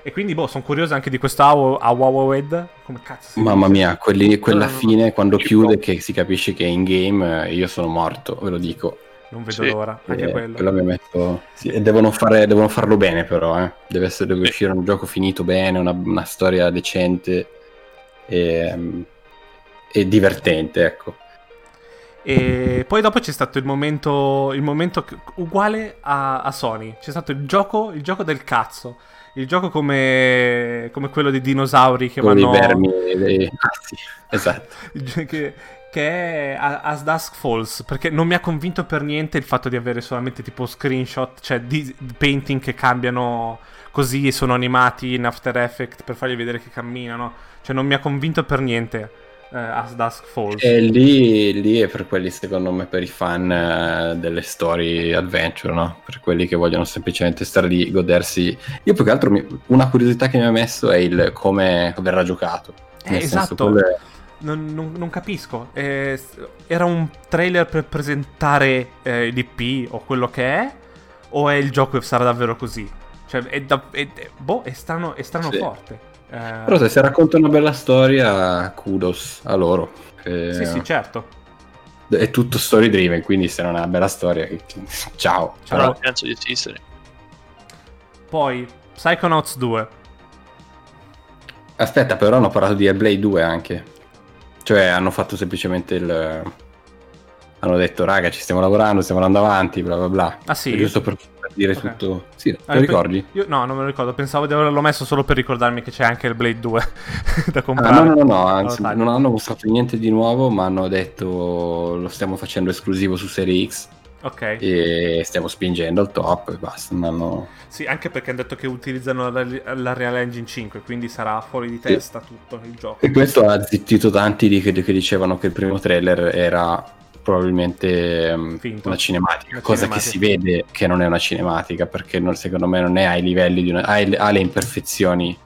E quindi, boh, sono curioso anche di questo Awawed. Come cazzo si Mamma dice? mia, quelli, quella fine, quando chiude, che si capisce che è in game, io sono morto, ve lo dico. Non vedo sì. l'ora, anche eh, quello. quello mi metto... sì, e devono, fare, devono, farlo bene però, eh. deve, essere, deve uscire un gioco finito bene, una, una storia decente e, e, divertente, ecco. E poi dopo c'è stato il momento, il momento uguale a, a, Sony, c'è stato il gioco, il gioco del cazzo. Il gioco come, come quello dei dinosauri che Con vanno... i vermi, dei... Ah, sì, esatto. che, è As Dusk Falls, perché non mi ha convinto per niente il fatto di avere solamente tipo screenshot, cioè di painting che cambiano così e sono animati in After Effects per fargli vedere che camminano. Cioè non mi ha convinto per niente eh, As Dusk Falls. E lì, lì, è per quelli, secondo me, per i fan eh, delle story adventure, no? Per quelli che vogliono semplicemente stare lì, godersi. Io più che altro mi... una curiosità che mi ha messo è il come verrà giocato. Eh, esatto. Senso, non, non, non capisco. Eh, era un trailer per presentare eh, l'IP o quello che è? O è il gioco che sarà davvero così? Cioè, è, da, è, è boh, è strano, è strano sì. forte. Eh... Però se si racconta una bella storia, kudos a loro. Che... Sì, sì, certo. È tutto story driven, quindi se non è una bella storia, ciao. Ciao. Non penso di esistere. Poi, Psychonauts 2. Aspetta, però hanno parlato di Hellblade 2 anche. Cioè hanno fatto semplicemente il... Hanno detto raga ci stiamo lavorando, stiamo andando avanti, bla bla bla. Ah sì? giusto per, dire okay. tutto... Sì, ah, lo ricordi? Io, no, non me lo ricordo, pensavo di averlo messo solo per ricordarmi che c'è anche il Blade 2 da comprare. Ah, no, no, no, no, anzi non hanno mostrato niente di nuovo, ma hanno detto lo stiamo facendo esclusivo su Serie X. Ok. E stiamo spingendo al top e basta. Hanno... Sì, anche perché hanno detto che utilizzano la, la, Real Engine 5, quindi sarà fuori di testa sì. tutto il gioco. E questo ha zittito tanti di, che, che, dicevano che il primo trailer era probabilmente um, una cinematica, una cosa cinematica. che si vede che non è una cinematica, perché non, secondo me non è ai livelli di una... ha, ha le imperfezioni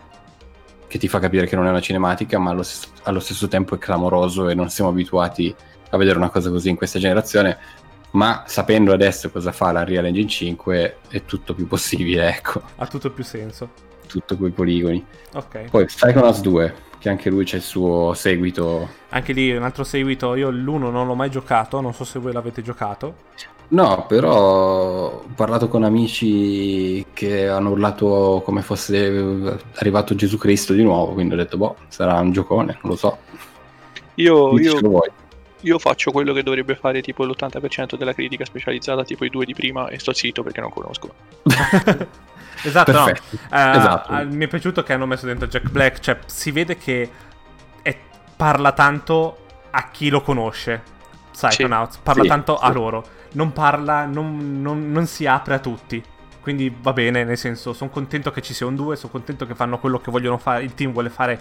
che ti fa capire che non è una cinematica, ma allo stesso, allo stesso tempo è clamoroso e non siamo abituati a vedere una cosa così in questa generazione ma sapendo adesso cosa fa la Real Engine 5 è tutto più possibile, ecco. Ha tutto più senso. tutto quei poligoni. Ok. Poi Psychonauts 2, che anche lui c'è il suo seguito. Anche lì un altro seguito, io l'1 non l'ho mai giocato, non so se voi l'avete giocato. No, però ho parlato con amici che hanno urlato come fosse arrivato Gesù Cristo di nuovo, quindi ho detto, boh, sarà un giocone, non lo so. Io, io, io, faccio quello che dovrebbe fare tipo l'80% della critica specializzata, tipo i due di prima, e sto zitto perché non conosco. esatto, no. uh, esatto. Uh, mi è piaciuto che hanno messo dentro Jack Black, cioè si vede che è, parla tanto a chi lo conosce. Psychonauts, sì. parla sì, tanto sì. a loro non parla, non, non, non si apre a tutti. Quindi va bene, nel senso, sono contento che ci sia un 2, sono contento che fanno quello che vogliono fare, il team vuole fare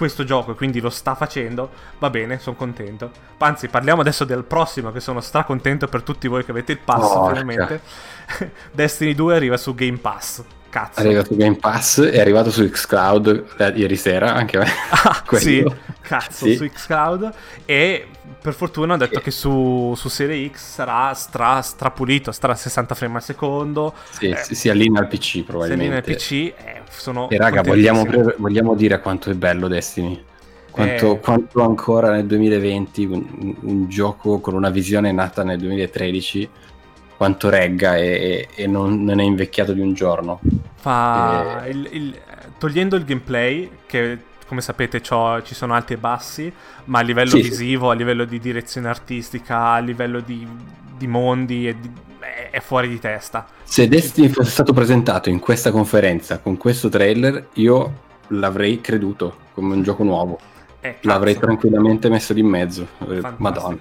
questo gioco e quindi lo sta facendo, va bene, sono contento. Anzi, parliamo adesso del prossimo, che sono stracontento per tutti voi che avete il pass oh, finalmente. Destiny 2 arriva su Game Pass. Cazzo. È arrivato su Game Pass, è arrivato su Xcloud eh, ieri sera, anche me. Ah, sì, cazzo, sì. su Xcloud. E per fortuna ho detto sì. che su, su, Serie X sarà stra, strapulito, stra 60 frame al secondo. Sì, eh, si, si allinea al PC probabilmente. Si allinea al PC, eh, sono E raga, vogliamo, vogliamo, dire quanto è bello Destiny. Quanto, eh... quanto ancora nel 2020 un, un, gioco con una visione nata nel 2013 quanto regga e, e non, non, è invecchiato di un giorno. Fa e... il, il, togliendo il gameplay, che come sapete ci sono alti e bassi, ma a livello sì, visivo, sì. a livello di direzione artistica, a livello di, di mondi, di, è fuori di testa. Se Destiny fosse stato presentato in questa conferenza con questo trailer, io l'avrei creduto come un gioco nuovo. Eh, l'avrei tranquillamente messo in mezzo. Fantastico. Madonna.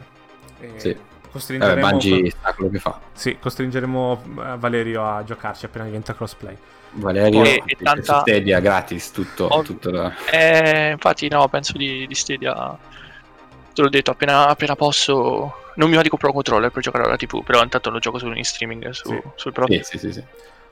Eh, sì. Costringeremo... Eh, Bungie sa quello che fa. Sì, costringeremo eh, Valerio a giocarci appena diventa crossplay. Valerio e, e tanta... Stadia gratis, tutto, oh, tutto da... eh, infatti no, penso di, di Stadia te l'ho detto appena, appena posso non mi va di comprare un controller per giocare alla tv però intanto lo gioco solo in streaming su, sì. sul Pro sì, sì, sì, sì.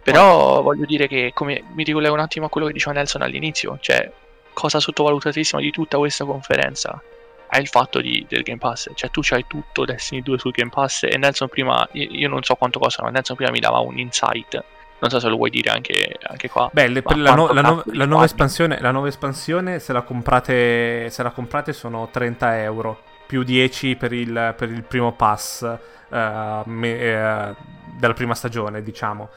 però voglio dire che come mi ricollego un attimo a quello che diceva Nelson all'inizio cioè cosa sottovalutatissima di tutta questa conferenza è il fatto di, del Game Pass. Cioè, tu c'hai tutto Destiny 2 sul Game Pass. E Nelson prima, io non so quanto costano, Nelson prima mi dava un insight. Non so se lo vuoi dire anche, anche qua. Beh, le, la, no, la, no, la, nuova espansione, la nuova espansione, se la comprate, se la comprate sono 30 euro. Più 10 per il, per il primo pass uh, me, uh, della prima stagione, diciamo.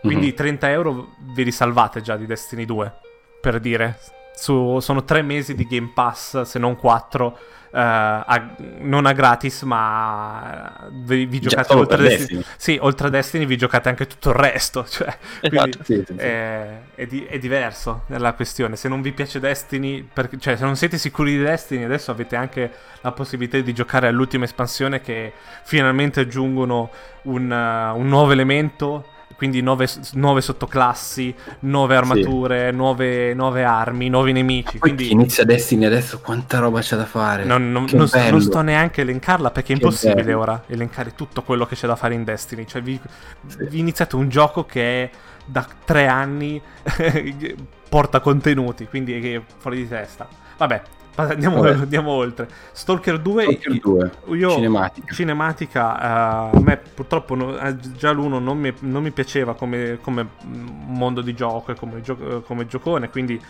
Quindi mm-hmm. 30 euro vi risalvate già di Destiny 2. Per dire, su, sono tre mesi di Game Pass, se non quattro, uh, a, non a gratis, ma vi, vi giocate oltre a Destiny. Destiny. Sì, oltre a Destiny vi giocate anche tutto il resto. Cioè, esatto. sì, sì. È, è, di, è, diverso nella questione. Se non vi piace Destiny, per, cioè se non siete sicuri di Destiny, adesso avete anche la possibilità di giocare all'ultima espansione che finalmente aggiungono un, uh, un nuovo elemento quindi nuove, nuove sottoclassi, nuove armature, sì. nuove, nuove, armi, nuovi nemici. Quindi inizia Destiny adesso, quanta roba c'è da fare. Non, non, non, non sto neanche a elencarla perché è che impossibile bello. ora elencare tutto quello che c'è da fare in Destiny. Cioè, vi, sì. vi iniziate un gioco che è da tre anni porta contenuti, quindi è fuori di testa. Vabbè, Andiamo, andiamo, oltre. Stalker 2, Stalker 2 io, cinematica. cinematica uh, a me purtroppo no, eh, già l'uno non mi, non mi piaceva come, come, mondo di gioco e come, gio- come giocone, quindi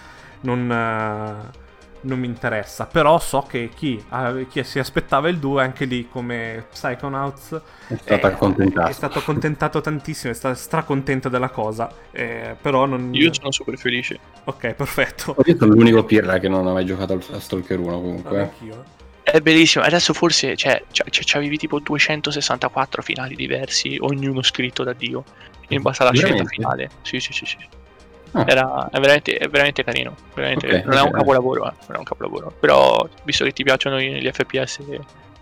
non, uh, non mi interessa. Però so che chi, uh, chi, si aspettava il 2, anche lì come Psychonauts, è stato accontentato. È stato accontentato tantissimo, è stato stracontento della cosa. Eh, però non... Io sono super felice. Ok, perfetto. Io sono l'unico pirla che non ha mai giocato a Stalker 1 comunque. Anch'io. È bellissimo, adesso forse cioè, c'avevi tipo 264 finali diversi, ognuno scritto da Dio, in base alla scelta finale. Sì, sì, sì, sì. Ah. Era, è, veramente, è, veramente, carino. Veramente, okay, non okay. è un capolavoro, eh, non è un capolavoro. Però, visto che ti piacciono gli FPS,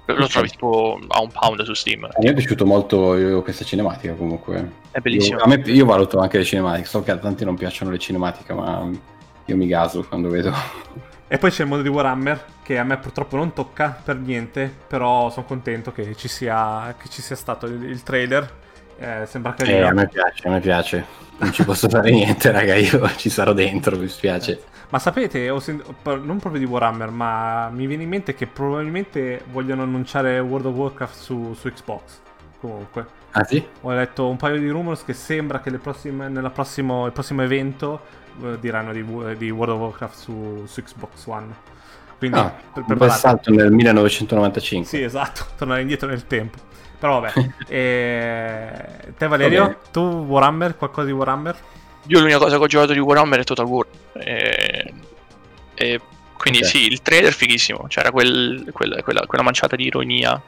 lo trovi tipo a un pound su Steam. A me è piaciuto molto questa cinematica comunque. È bellissimo. Io, me, io valuto anche le cinematiche. So che a tanti non piacciono le cinematiche, ma io mi gaso quando vedo. E poi c'è il mondo di Warhammer, che a me purtroppo non tocca per niente, però sono contento che ci sia, che ci sia stato il, il trailer. Eh, sembra carino. Eh, a me piace, a me piace non ci posso fare niente, raga. Io ci sarò dentro, mi spiace. Ma sapete, sent- non proprio di Warhammer, ma mi viene in mente che probabilmente vogliono annunciare World of Warcraft su, su Xbox. Comunque. Ah sì? Ho letto un paio di rumors che sembra che prossime, nella prossimo, il prossimo evento eh, diranno di, di, World of Warcraft su, su Xbox One. Quindi ah, per, un bel salto nel 1995. Sì, esatto, tornare indietro nel tempo. Però vabbè. e... Te Valerio, okay. tu Warhammer, qualcosa di Warhammer? Io l'unica cosa che ho giocato di Warhammer è Total War. E... E quindi okay. sì, il trailer fighissimo. C'era quel, quel, quella, quella, manciata di ironia,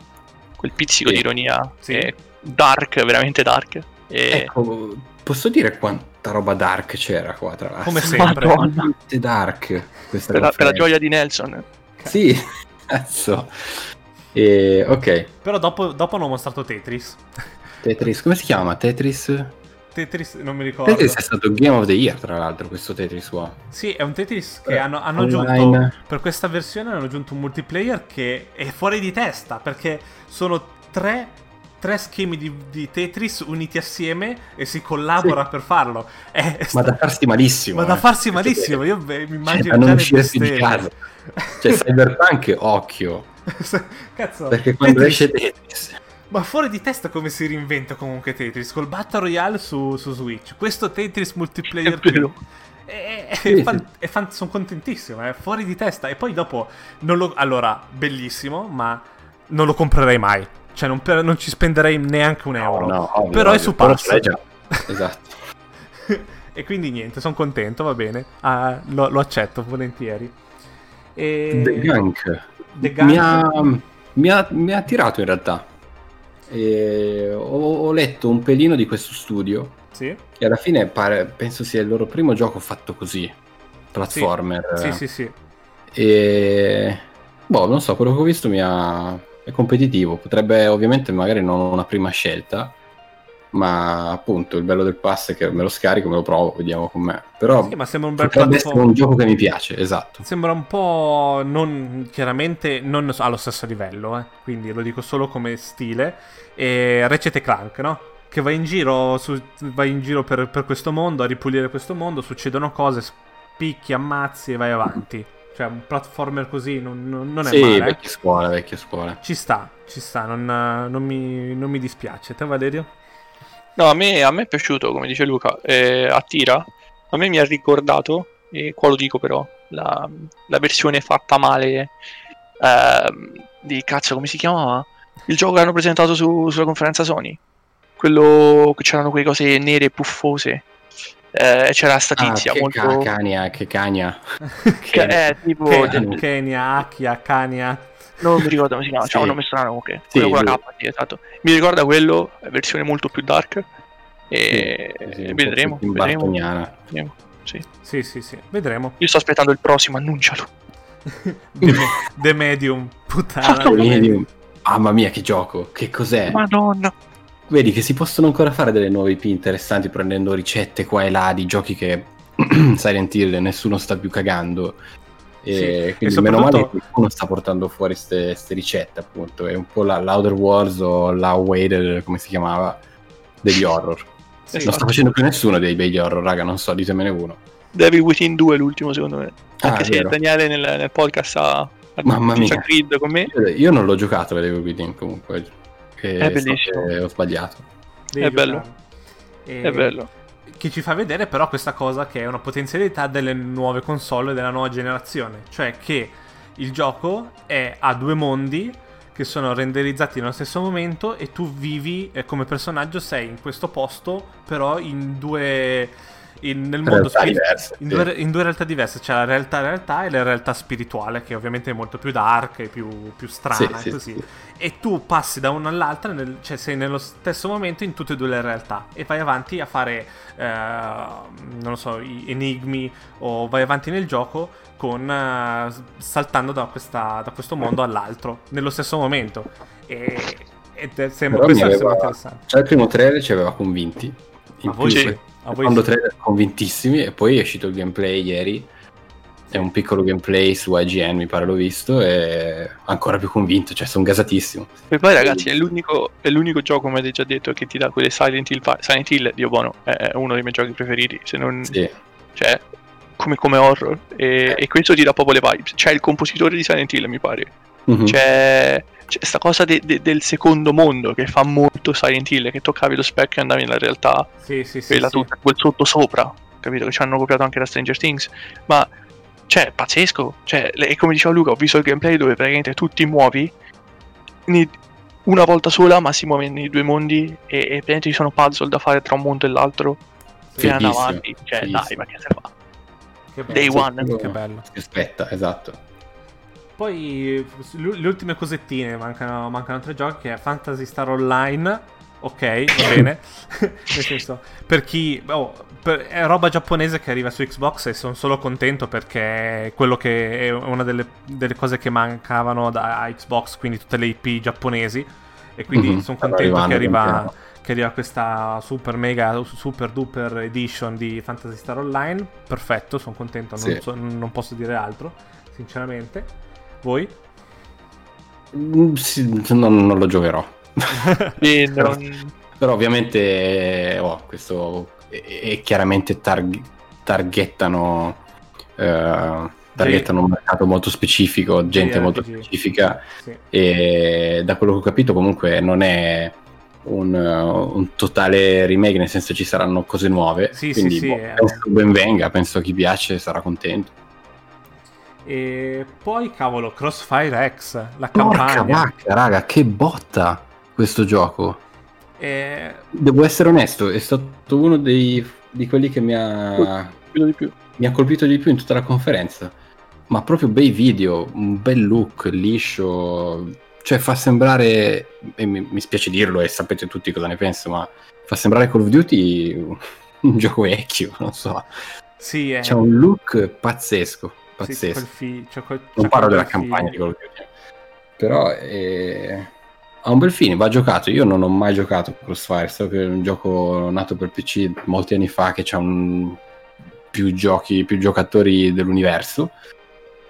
quel pizzico sì. di ironia. Sì. dark, veramente dark. E... Ecco, posso dire quanta roba dark c'era qua tra l'altro? Come sempre. Madonna. dark. Per la, per la, gioia di Nelson. Sì, cazzo. E, ok. Però dopo, dopo hanno mostrato Tetris. Tetris, come si chiama? Tetris? Tetris, non mi ricordo. Tetris è stato Game of the Year, tra l'altro, questo Tetris qua. Sì, è un Tetris che eh, hanno, hanno aggiunto. Per questa versione hanno aggiunto un multiplayer che è fuori di testa. Perché sono tre, tre schemi di, di, Tetris uniti assieme e si collabora sì. per farlo. È, è ma da farsi malissimo. Ma eh. da farsi malissimo. Io beh, mi immagino. Cioè, da non uscire di casa. Cioè, Cyberpunk, occhio. Cazzo. Perché quando Tetris... esce Tetris. Ma fuori di testa come si reinventa comunque Tetris col Battle Royale su, su Switch. Questo Tetris multiplayer qui. È, è, sì, fan, sì. fan, sono contentissimo, è fuori di testa. E poi dopo, lo, allora, bellissimo, ma non lo comprerei mai. Cioè, non, per, non ci spenderei neanche un euro. No, no, ovvio, Però ovvio, è su pass. esatto. e quindi niente, sono contento, va bene. Ah, lo, lo, accetto volentieri. E... The Gunk. Mi, ha, mi, ha, mi ha attirato in realtà ho, ho, letto un pelino di questo studio. Sì. Che alla fine pare, penso sia il loro primo gioco fatto così. Platformer. Sì, sì, sì. E. Boh, non so, quello che ho visto mi ha. è competitivo. Potrebbe, ovviamente, magari non una prima scelta ma appunto il bello del pass è che me lo scarico, me lo provo, vediamo com'è. Però sì, ma sembra un bel platform... un gioco che mi piace, esatto. Sembra un po' non chiaramente non allo stesso livello, eh. quindi lo dico solo come stile. E Ratchet Clank, no? Che vai in giro, su, vai in giro per, per, questo mondo, a ripulire questo mondo, succedono cose, spicchi, ammazzi e vai avanti. Cioè, un platformer così non, non, non è sì, male. Sì, vecchia scuola, vecchia scuola. Ci sta, ci sta, non, non, mi, non mi dispiace. Te Valerio? No, a me, a me è piaciuto, come dice Luca, eh, attira. A me mi ha ricordato, e qua lo dico però, la, la versione fatta male eh, di cazzo, come si chiamava? Il gioco che hanno presentato su, sulla conferenza Sony. Quello che c'erano quelle cose nere e puffose. Eh, c'era sta tizia ah, che molto... Ca- cania, che cagna. che è tipo... Kenya, Akia, Kania non mi ricordo come si chiama, sì. c'è un nome strano comunque. Sì, quello con la K, sì, esatto. Mi ricorda quello, versione molto più dark. E sì, vedremo. Vedremo. vedremo. Sì. sì, sì, sì, vedremo. Io sto aspettando il prossimo, annuncialo. The, The Medium, puttana. The Medium. Mamma mia, che gioco, che cos'è? Madonna. Vedi che si possono ancora fare delle nuove IP interessanti prendendo ricette qua e là di giochi che Silent Hill nessuno sta più cagando e sì, quindi e meno male che qualcuno sta portando fuori queste ricette, appunto. È un po' la Louder Wars o la Way, come si chiamava, degli horror. Sì, non sta facendo più nessuno dei begli horror, raga, non so, ditemene uno. Devil Within 2 è l'ultimo, secondo me. Ah, Anche se Daniele nel, nel, podcast ha, Mamma mia. Creed con me. Io, non l'ho giocato Devil Within comunque. È bellissimo. Ho sbagliato. È bello. E... È bello che ci fa vedere però questa cosa che è una potenzialità delle nuove console della nuova generazione, cioè che il gioco è, ha due mondi che sono renderizzati nello stesso momento e tu vivi eh, come personaggio sei in questo posto però in due in, nel mondo spir- diverse, in, due, in, due, realtà diverse. C'è la realtà realtà e la realtà spirituale che ovviamente è molto più dark e più, più strana sì, così. sì, e tu passi da una all'altra nel, cioè sei nello stesso momento in tutte e due le realtà e vai avanti a fare eh, non lo so enigmi o vai avanti nel gioco con uh, saltando da, questa, da, questo mondo all'altro nello stesso momento. E, ed sembra, questo aveva, sembra interessante. Cioè il primo trailer ci aveva convinti in a voi sì. a voi secondo trailer convintissimi e poi è uscito il gameplay ieri. È un piccolo gameplay su IGN mi pare l'ho visto e ancora più convinto cioè sono gasatissimo. E poi ragazzi è l'unico, è l'unico gioco come avete già detto che ti dà quelle Silent Hill Silent Hill Dio buono è uno dei miei giochi preferiti se non sì. cioè come, come horror e, e, questo ti dà proprio le vibes. C'è il compositore di Silent Hill mi pare. Mm-hmm. c'è c'è questa cosa de, de, del secondo mondo che fa molto Silent Hill, che toccavi lo specchio e andavi nella realtà. Sì, sì, sì. Quella sì. tutta, quel sottosopra. capito? Che ci hanno copiato anche da Stranger Things, ma cioè, pazzesco. Cioè, e come diceva Luca, ho visto il gameplay dove praticamente tu ti muovi una volta sola, ma si muove nei due mondi e, e praticamente ci sono puzzle da fare tra un mondo e l'altro. Sì, e avanti. Cioè, dai, ma che se fa? Che bello. Day one. Che bello. Aspetta, esatto. Poi le ultime cosettine, mancano, mancano tre giochi, che è Fantasy Star Online ok, va bene. Senso, per chi... Oh, per, è roba giapponese che arriva su Xbox e sono solo contento perché è quello che è una delle, delle cose che mancavano da Xbox, quindi tutte le IP giapponesi. E quindi mm-hmm, sono contento che arriva, che arriva questa super mega, super duper edition di Fantasy Star Online. Perfetto, sono contento, non, sì. so, non posso dire altro, sinceramente. Voi? Mm, sì, non, non lo giocherò sì, però, però, ovviamente oh, questo è, è chiaramente targ- targettano, uh, targettano sì. un mercato molto specifico, gente sì, molto sì. specifica e da quello che ho capito comunque non è un, un, totale remake, nel senso ci saranno cose nuove. Sì, quindi sì, boh, sì, penso è... ben venga, penso a chi piace sarà contento. E poi, cavolo, Crossfire X, la campagna. Porca vacca, raga, che botta! questo gioco. E... Devo essere onesto, è stato uno dei, di quelli che mi ha, mi ha colpito di più in tutta la conferenza. Ma proprio bei video, un bel look, liscio, cioè fa sembrare, e mi, mi spiace dirlo e sapete tutti cosa ne penso, ma fa sembrare Call of Duty un gioco vecchio, non so. Sì, è... C'è un look pazzesco, pazzesco. Sì, fi... c'è quel... non parlo della campagna di of Duty, però è ha un bel fine, va giocato. Io non ho mai giocato Crossfire, so che è un gioco nato per PC molti anni fa che ha più giochi, più giocatori dell'universo.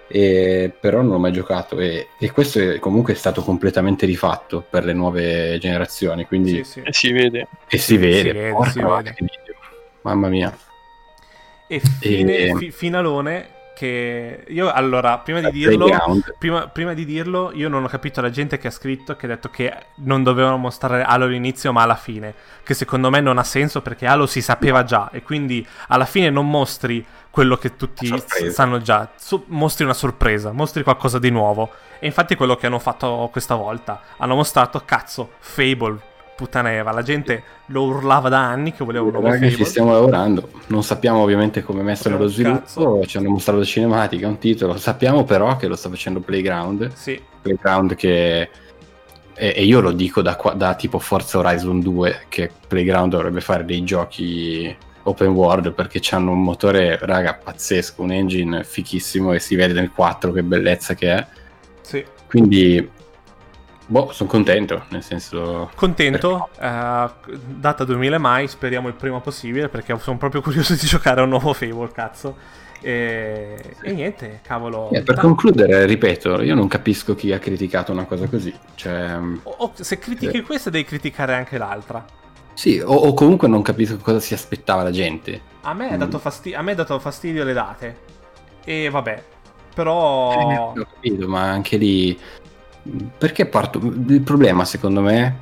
E, però non ho mai giocato e, e, questo è, comunque è stato completamente rifatto per le nuove generazioni quindi sì, sì. e si vede e si vede, si vede, si vede. mamma mia e fine, e... Fi, finalone che io allora prima di dirlo prima, prima, di dirlo io non ho capito la gente che ha scritto che ha detto che non dovevano mostrare Halo all'inizio ma alla fine che secondo me non ha senso perché Halo si sapeva già e quindi alla fine non mostri quello che tutti sanno già. Su- mostri una sorpresa mostri qualcosa di nuovo. E infatti è quello che hanno fatto questa volta hanno mostrato cazzo Fable puttana Eva, la gente lo urlava da anni che voleva un nuovo Fable. ci stiamo lavorando, non sappiamo ovviamente come è messo nello sviluppo, cazzo. ci hanno mostrato la cinematica, un titolo, sappiamo però che lo sta facendo Playground, sì. Playground che... E, e io lo dico da, da tipo Forza Horizon 2, che Playground dovrebbe fare dei giochi open world perché hanno un motore, raga, pazzesco, un engine fichissimo e si vede nel 4 che bellezza che è. Sì. Quindi Boh, sono contento, nel senso... Contento, uh, data 2000 mai, speriamo il prima possibile, perché sono proprio curioso di giocare a un nuovo Fable, cazzo. E, sì. e niente, cavolo. Eh, per concludere, ripeto, io non capisco chi ha criticato una cosa così. Cioè, o, o, se critichi eh. questa, devi criticare anche l'altra. Sì, o, o, comunque non capisco cosa si aspettava la gente. A me, mm. fasti- a me ha dato fastidio le date. E vabbè, però... Eh, ho capito, ma anche lì perché parto? Il problema secondo me,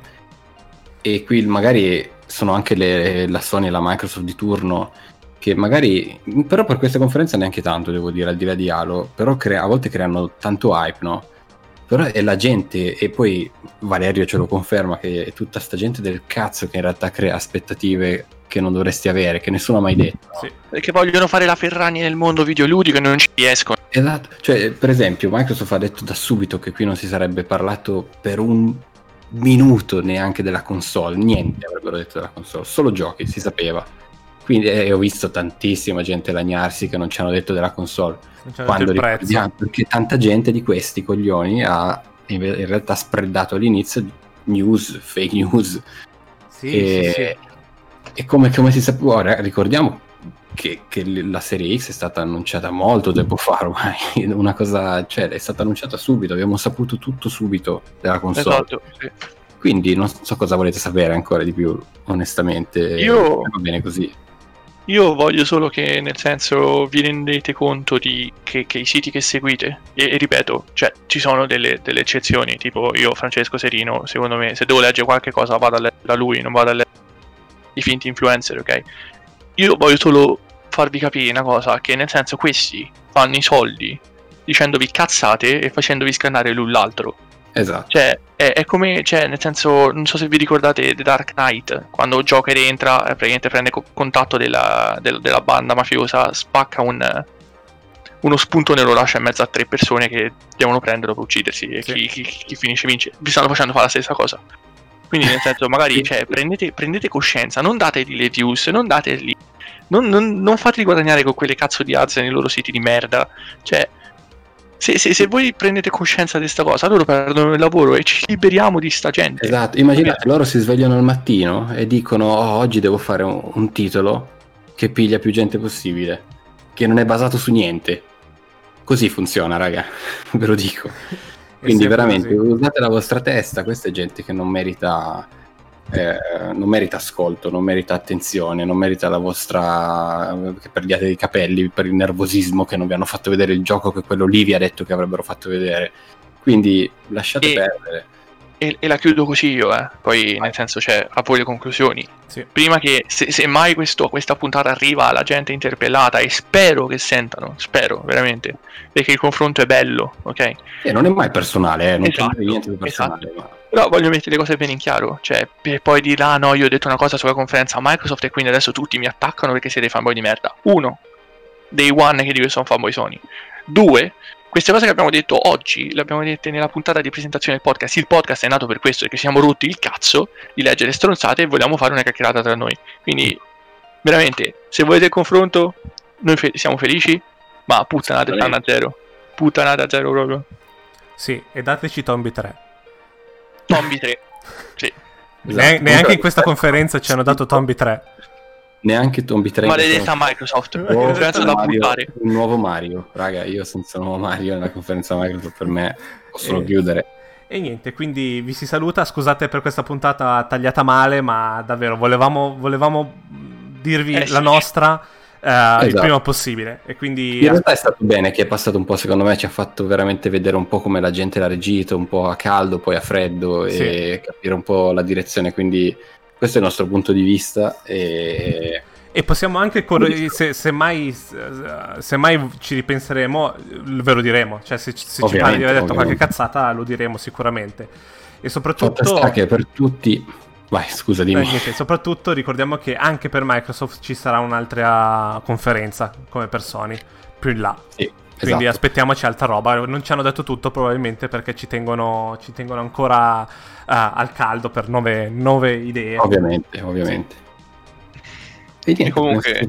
e qui magari sono anche le, la Sony e la Microsoft di turno, che magari, però per questa conferenza neanche tanto devo dire, al di là di Halo, però crea, a volte creano tanto hype, no? Però è la gente, e poi Valerio ce lo conferma, che è tutta sta gente del cazzo che in realtà crea aspettative che non dovresti avere, che nessuno ha mai detto. Sì. Perché vogliono fare la Ferragni nel mondo videoludico e non ci riescono. Esatto, cioè per esempio Microsoft ha detto da subito che qui non si sarebbe parlato per un minuto neanche della console, niente avrebbero detto della console, solo giochi, si sapeva. Quindi eh, ho visto tantissima gente lagnarsi che non ci hanno detto della console. Quando ricordiamo, perché tanta gente di questi coglioni ha in, realtà spreadato all'inizio news, fake news. Sì, e, sì, sì e come, come si sapeva, ora ricordiamo che, che, la serie X è stata annunciata molto tempo fa ormai, una cosa, cioè è stata annunciata subito, abbiamo saputo tutto subito della console. Esatto, sì. Quindi non so cosa volete sapere ancora di più, onestamente. Io... Va bene così. Io voglio solo che, nel senso, vi rendete conto di che, che i siti che seguite, e, e ripeto, cioè, ci sono delle, delle, eccezioni, tipo io, Francesco Serino, secondo me, se devo leggere qualche cosa vado a leggere da lui, non vado a leggere i finti influencer, ok? Io voglio solo farvi capire una cosa, che nel senso questi fanno i soldi dicendovi cazzate e facendovi scannare l'un l'altro. Esatto. Cioè, è, è, come, cioè, nel senso, non so se vi ricordate The Dark Knight, quando Joker entra, eh, praticamente prende co- contatto della, del, della, banda mafiosa, spacca un, uno spunto e lo lascia in mezzo a tre persone che devono prenderlo per uccidersi e sì. chi, chi, chi, finisce vince. Vi stanno facendo fare la stessa cosa. Quindi nel senso, magari cioè, prendete, prendete, coscienza, non dategli le views, non dategli... Non, non, non fateli guadagnare con quelle cazzo di alze nei loro siti di merda. Cioè, se, se, se, voi prendete coscienza di questa cosa, loro perdono il lavoro e ci liberiamo di sta gente. Esatto, immaginate, loro si svegliano al mattino e dicono oh, oggi devo fare un, un, titolo che piglia più gente possibile, che non è basato su niente. Così funziona, raga, ve lo dico. Quindi veramente così. usate la vostra testa, questa è gente che non merita eh, non merita ascolto, non merita attenzione, non merita la vostra che perdiate i capelli per il nervosismo che non vi hanno fatto vedere il gioco che quello lì vi ha detto che avrebbero fatto vedere. Quindi lasciate e, perdere. E, e, la chiudo così io, eh. poi nel senso c'è a voi le conclusioni. Sì. Prima che se, se mai questo, questa puntata arriva alla gente interpellata e spero che sentano, spero veramente, perché il confronto è bello, ok? E non è mai personale, eh, non esatto, c'è niente di personale. Esatto. Ma però voglio mettere le cose bene in chiaro, cioè per poi dire ah no io ho detto una cosa sulla conferenza Microsoft e quindi adesso tutti mi attaccano perché siete fanboy di merda. Uno, dei one che dico che sono fanboy Sony. Due, queste cose che abbiamo detto oggi, le abbiamo dette nella puntata di presentazione del podcast. Il podcast è nato per questo, perché siamo rotti il cazzo di leggere stronzate e vogliamo fare una chiacchierata tra noi. Quindi, veramente, se volete il confronto, noi fe- siamo felici, ma puttanate stanno a zero. Puttanate a zero proprio. Sì, e dateci Tombi 3. Tombi 3. Sì. Ne- neanche in questa conferenza ci hanno dato Tombi 3. Neanche Tombi 3. Maledetta Microsoft. Oh, da Mario, un nuovo Mario. Raga, io senza nuovo Mario nella conferenza Microsoft per me posso e... chiudere. E niente, quindi vi si saluta. Scusate per questa puntata tagliata male, ma davvero volevamo, volevamo dirvi eh, la sì. nostra uh, esatto. il prima possibile. E quindi... In realtà è stato bene che è passato un po', secondo me ci ha fatto veramente vedere un po' come la gente l'ha reagito, un po' a caldo, poi a freddo sì. e capire un po' la direzione. Quindi questo è il nostro punto di vista. E... E possiamo anche, se, se, mai, se, mai, ci ripenseremo, ve lo diremo. Cioè, se, se ci pare di aver detto qualche cazzata, lo diremo sicuramente. E soprattutto. Che per tutti Vai, scusa, dimmi. niente, soprattutto ricordiamo che anche per Microsoft ci sarà un'altra conferenza come per Sony più in là. Sì, Quindi esatto. aspettiamoci altra roba. Non ci hanno detto tutto probabilmente perché ci tengono, ci tengono ancora uh, al caldo per nuove, nuove idee. Ovviamente, ovviamente. Sì. E, niente, e comunque...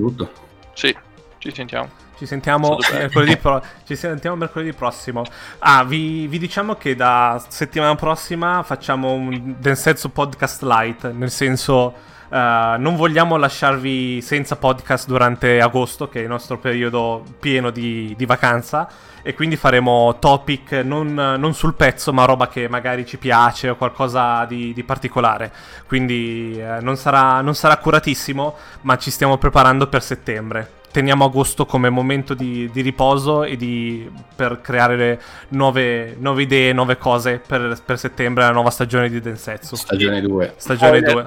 Sì, ci sentiamo. Ci sentiamo, mercoledì, pro- ci sentiamo mercoledì prossimo. Ah, vi, vi, diciamo che da settimana prossima facciamo un Densetsu Podcast Light, nel senso... Uh, non vogliamo lasciarvi senza podcast durante agosto, che è il nostro periodo pieno di, di vacanza, e quindi faremo topic non, non, sul pezzo, ma roba che magari ci piace o qualcosa di, di particolare. Quindi uh, non, sarà, non sarà accuratissimo, ma ci stiamo preparando per settembre teniamo agosto come momento di, di riposo e di, per creare nuove, nuove, idee, nuove cose per, per, settembre, la nuova stagione di Densetsu. Stagione 2. Stagione 2.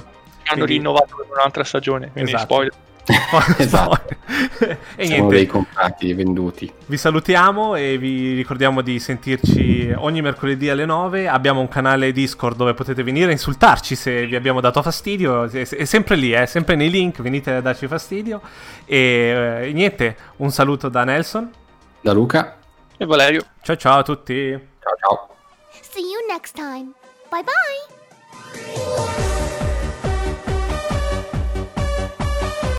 Hanno quindi... rinnovato per un'altra stagione, quindi esatto. spoiler. esatto. e Siamo niente. dei comprati venduti. Vi salutiamo e vi ricordiamo di sentirci ogni mercoledì alle 9. Abbiamo un canale Discord dove potete venire a insultarci se vi abbiamo dato fastidio. È, sempre lì, è eh, sempre nei link, venite a darci fastidio. E eh, niente, un saluto da Nelson, da Luca e Valerio. Ciao ciao a tutti. Ciao ciao. See you next time. Bye bye.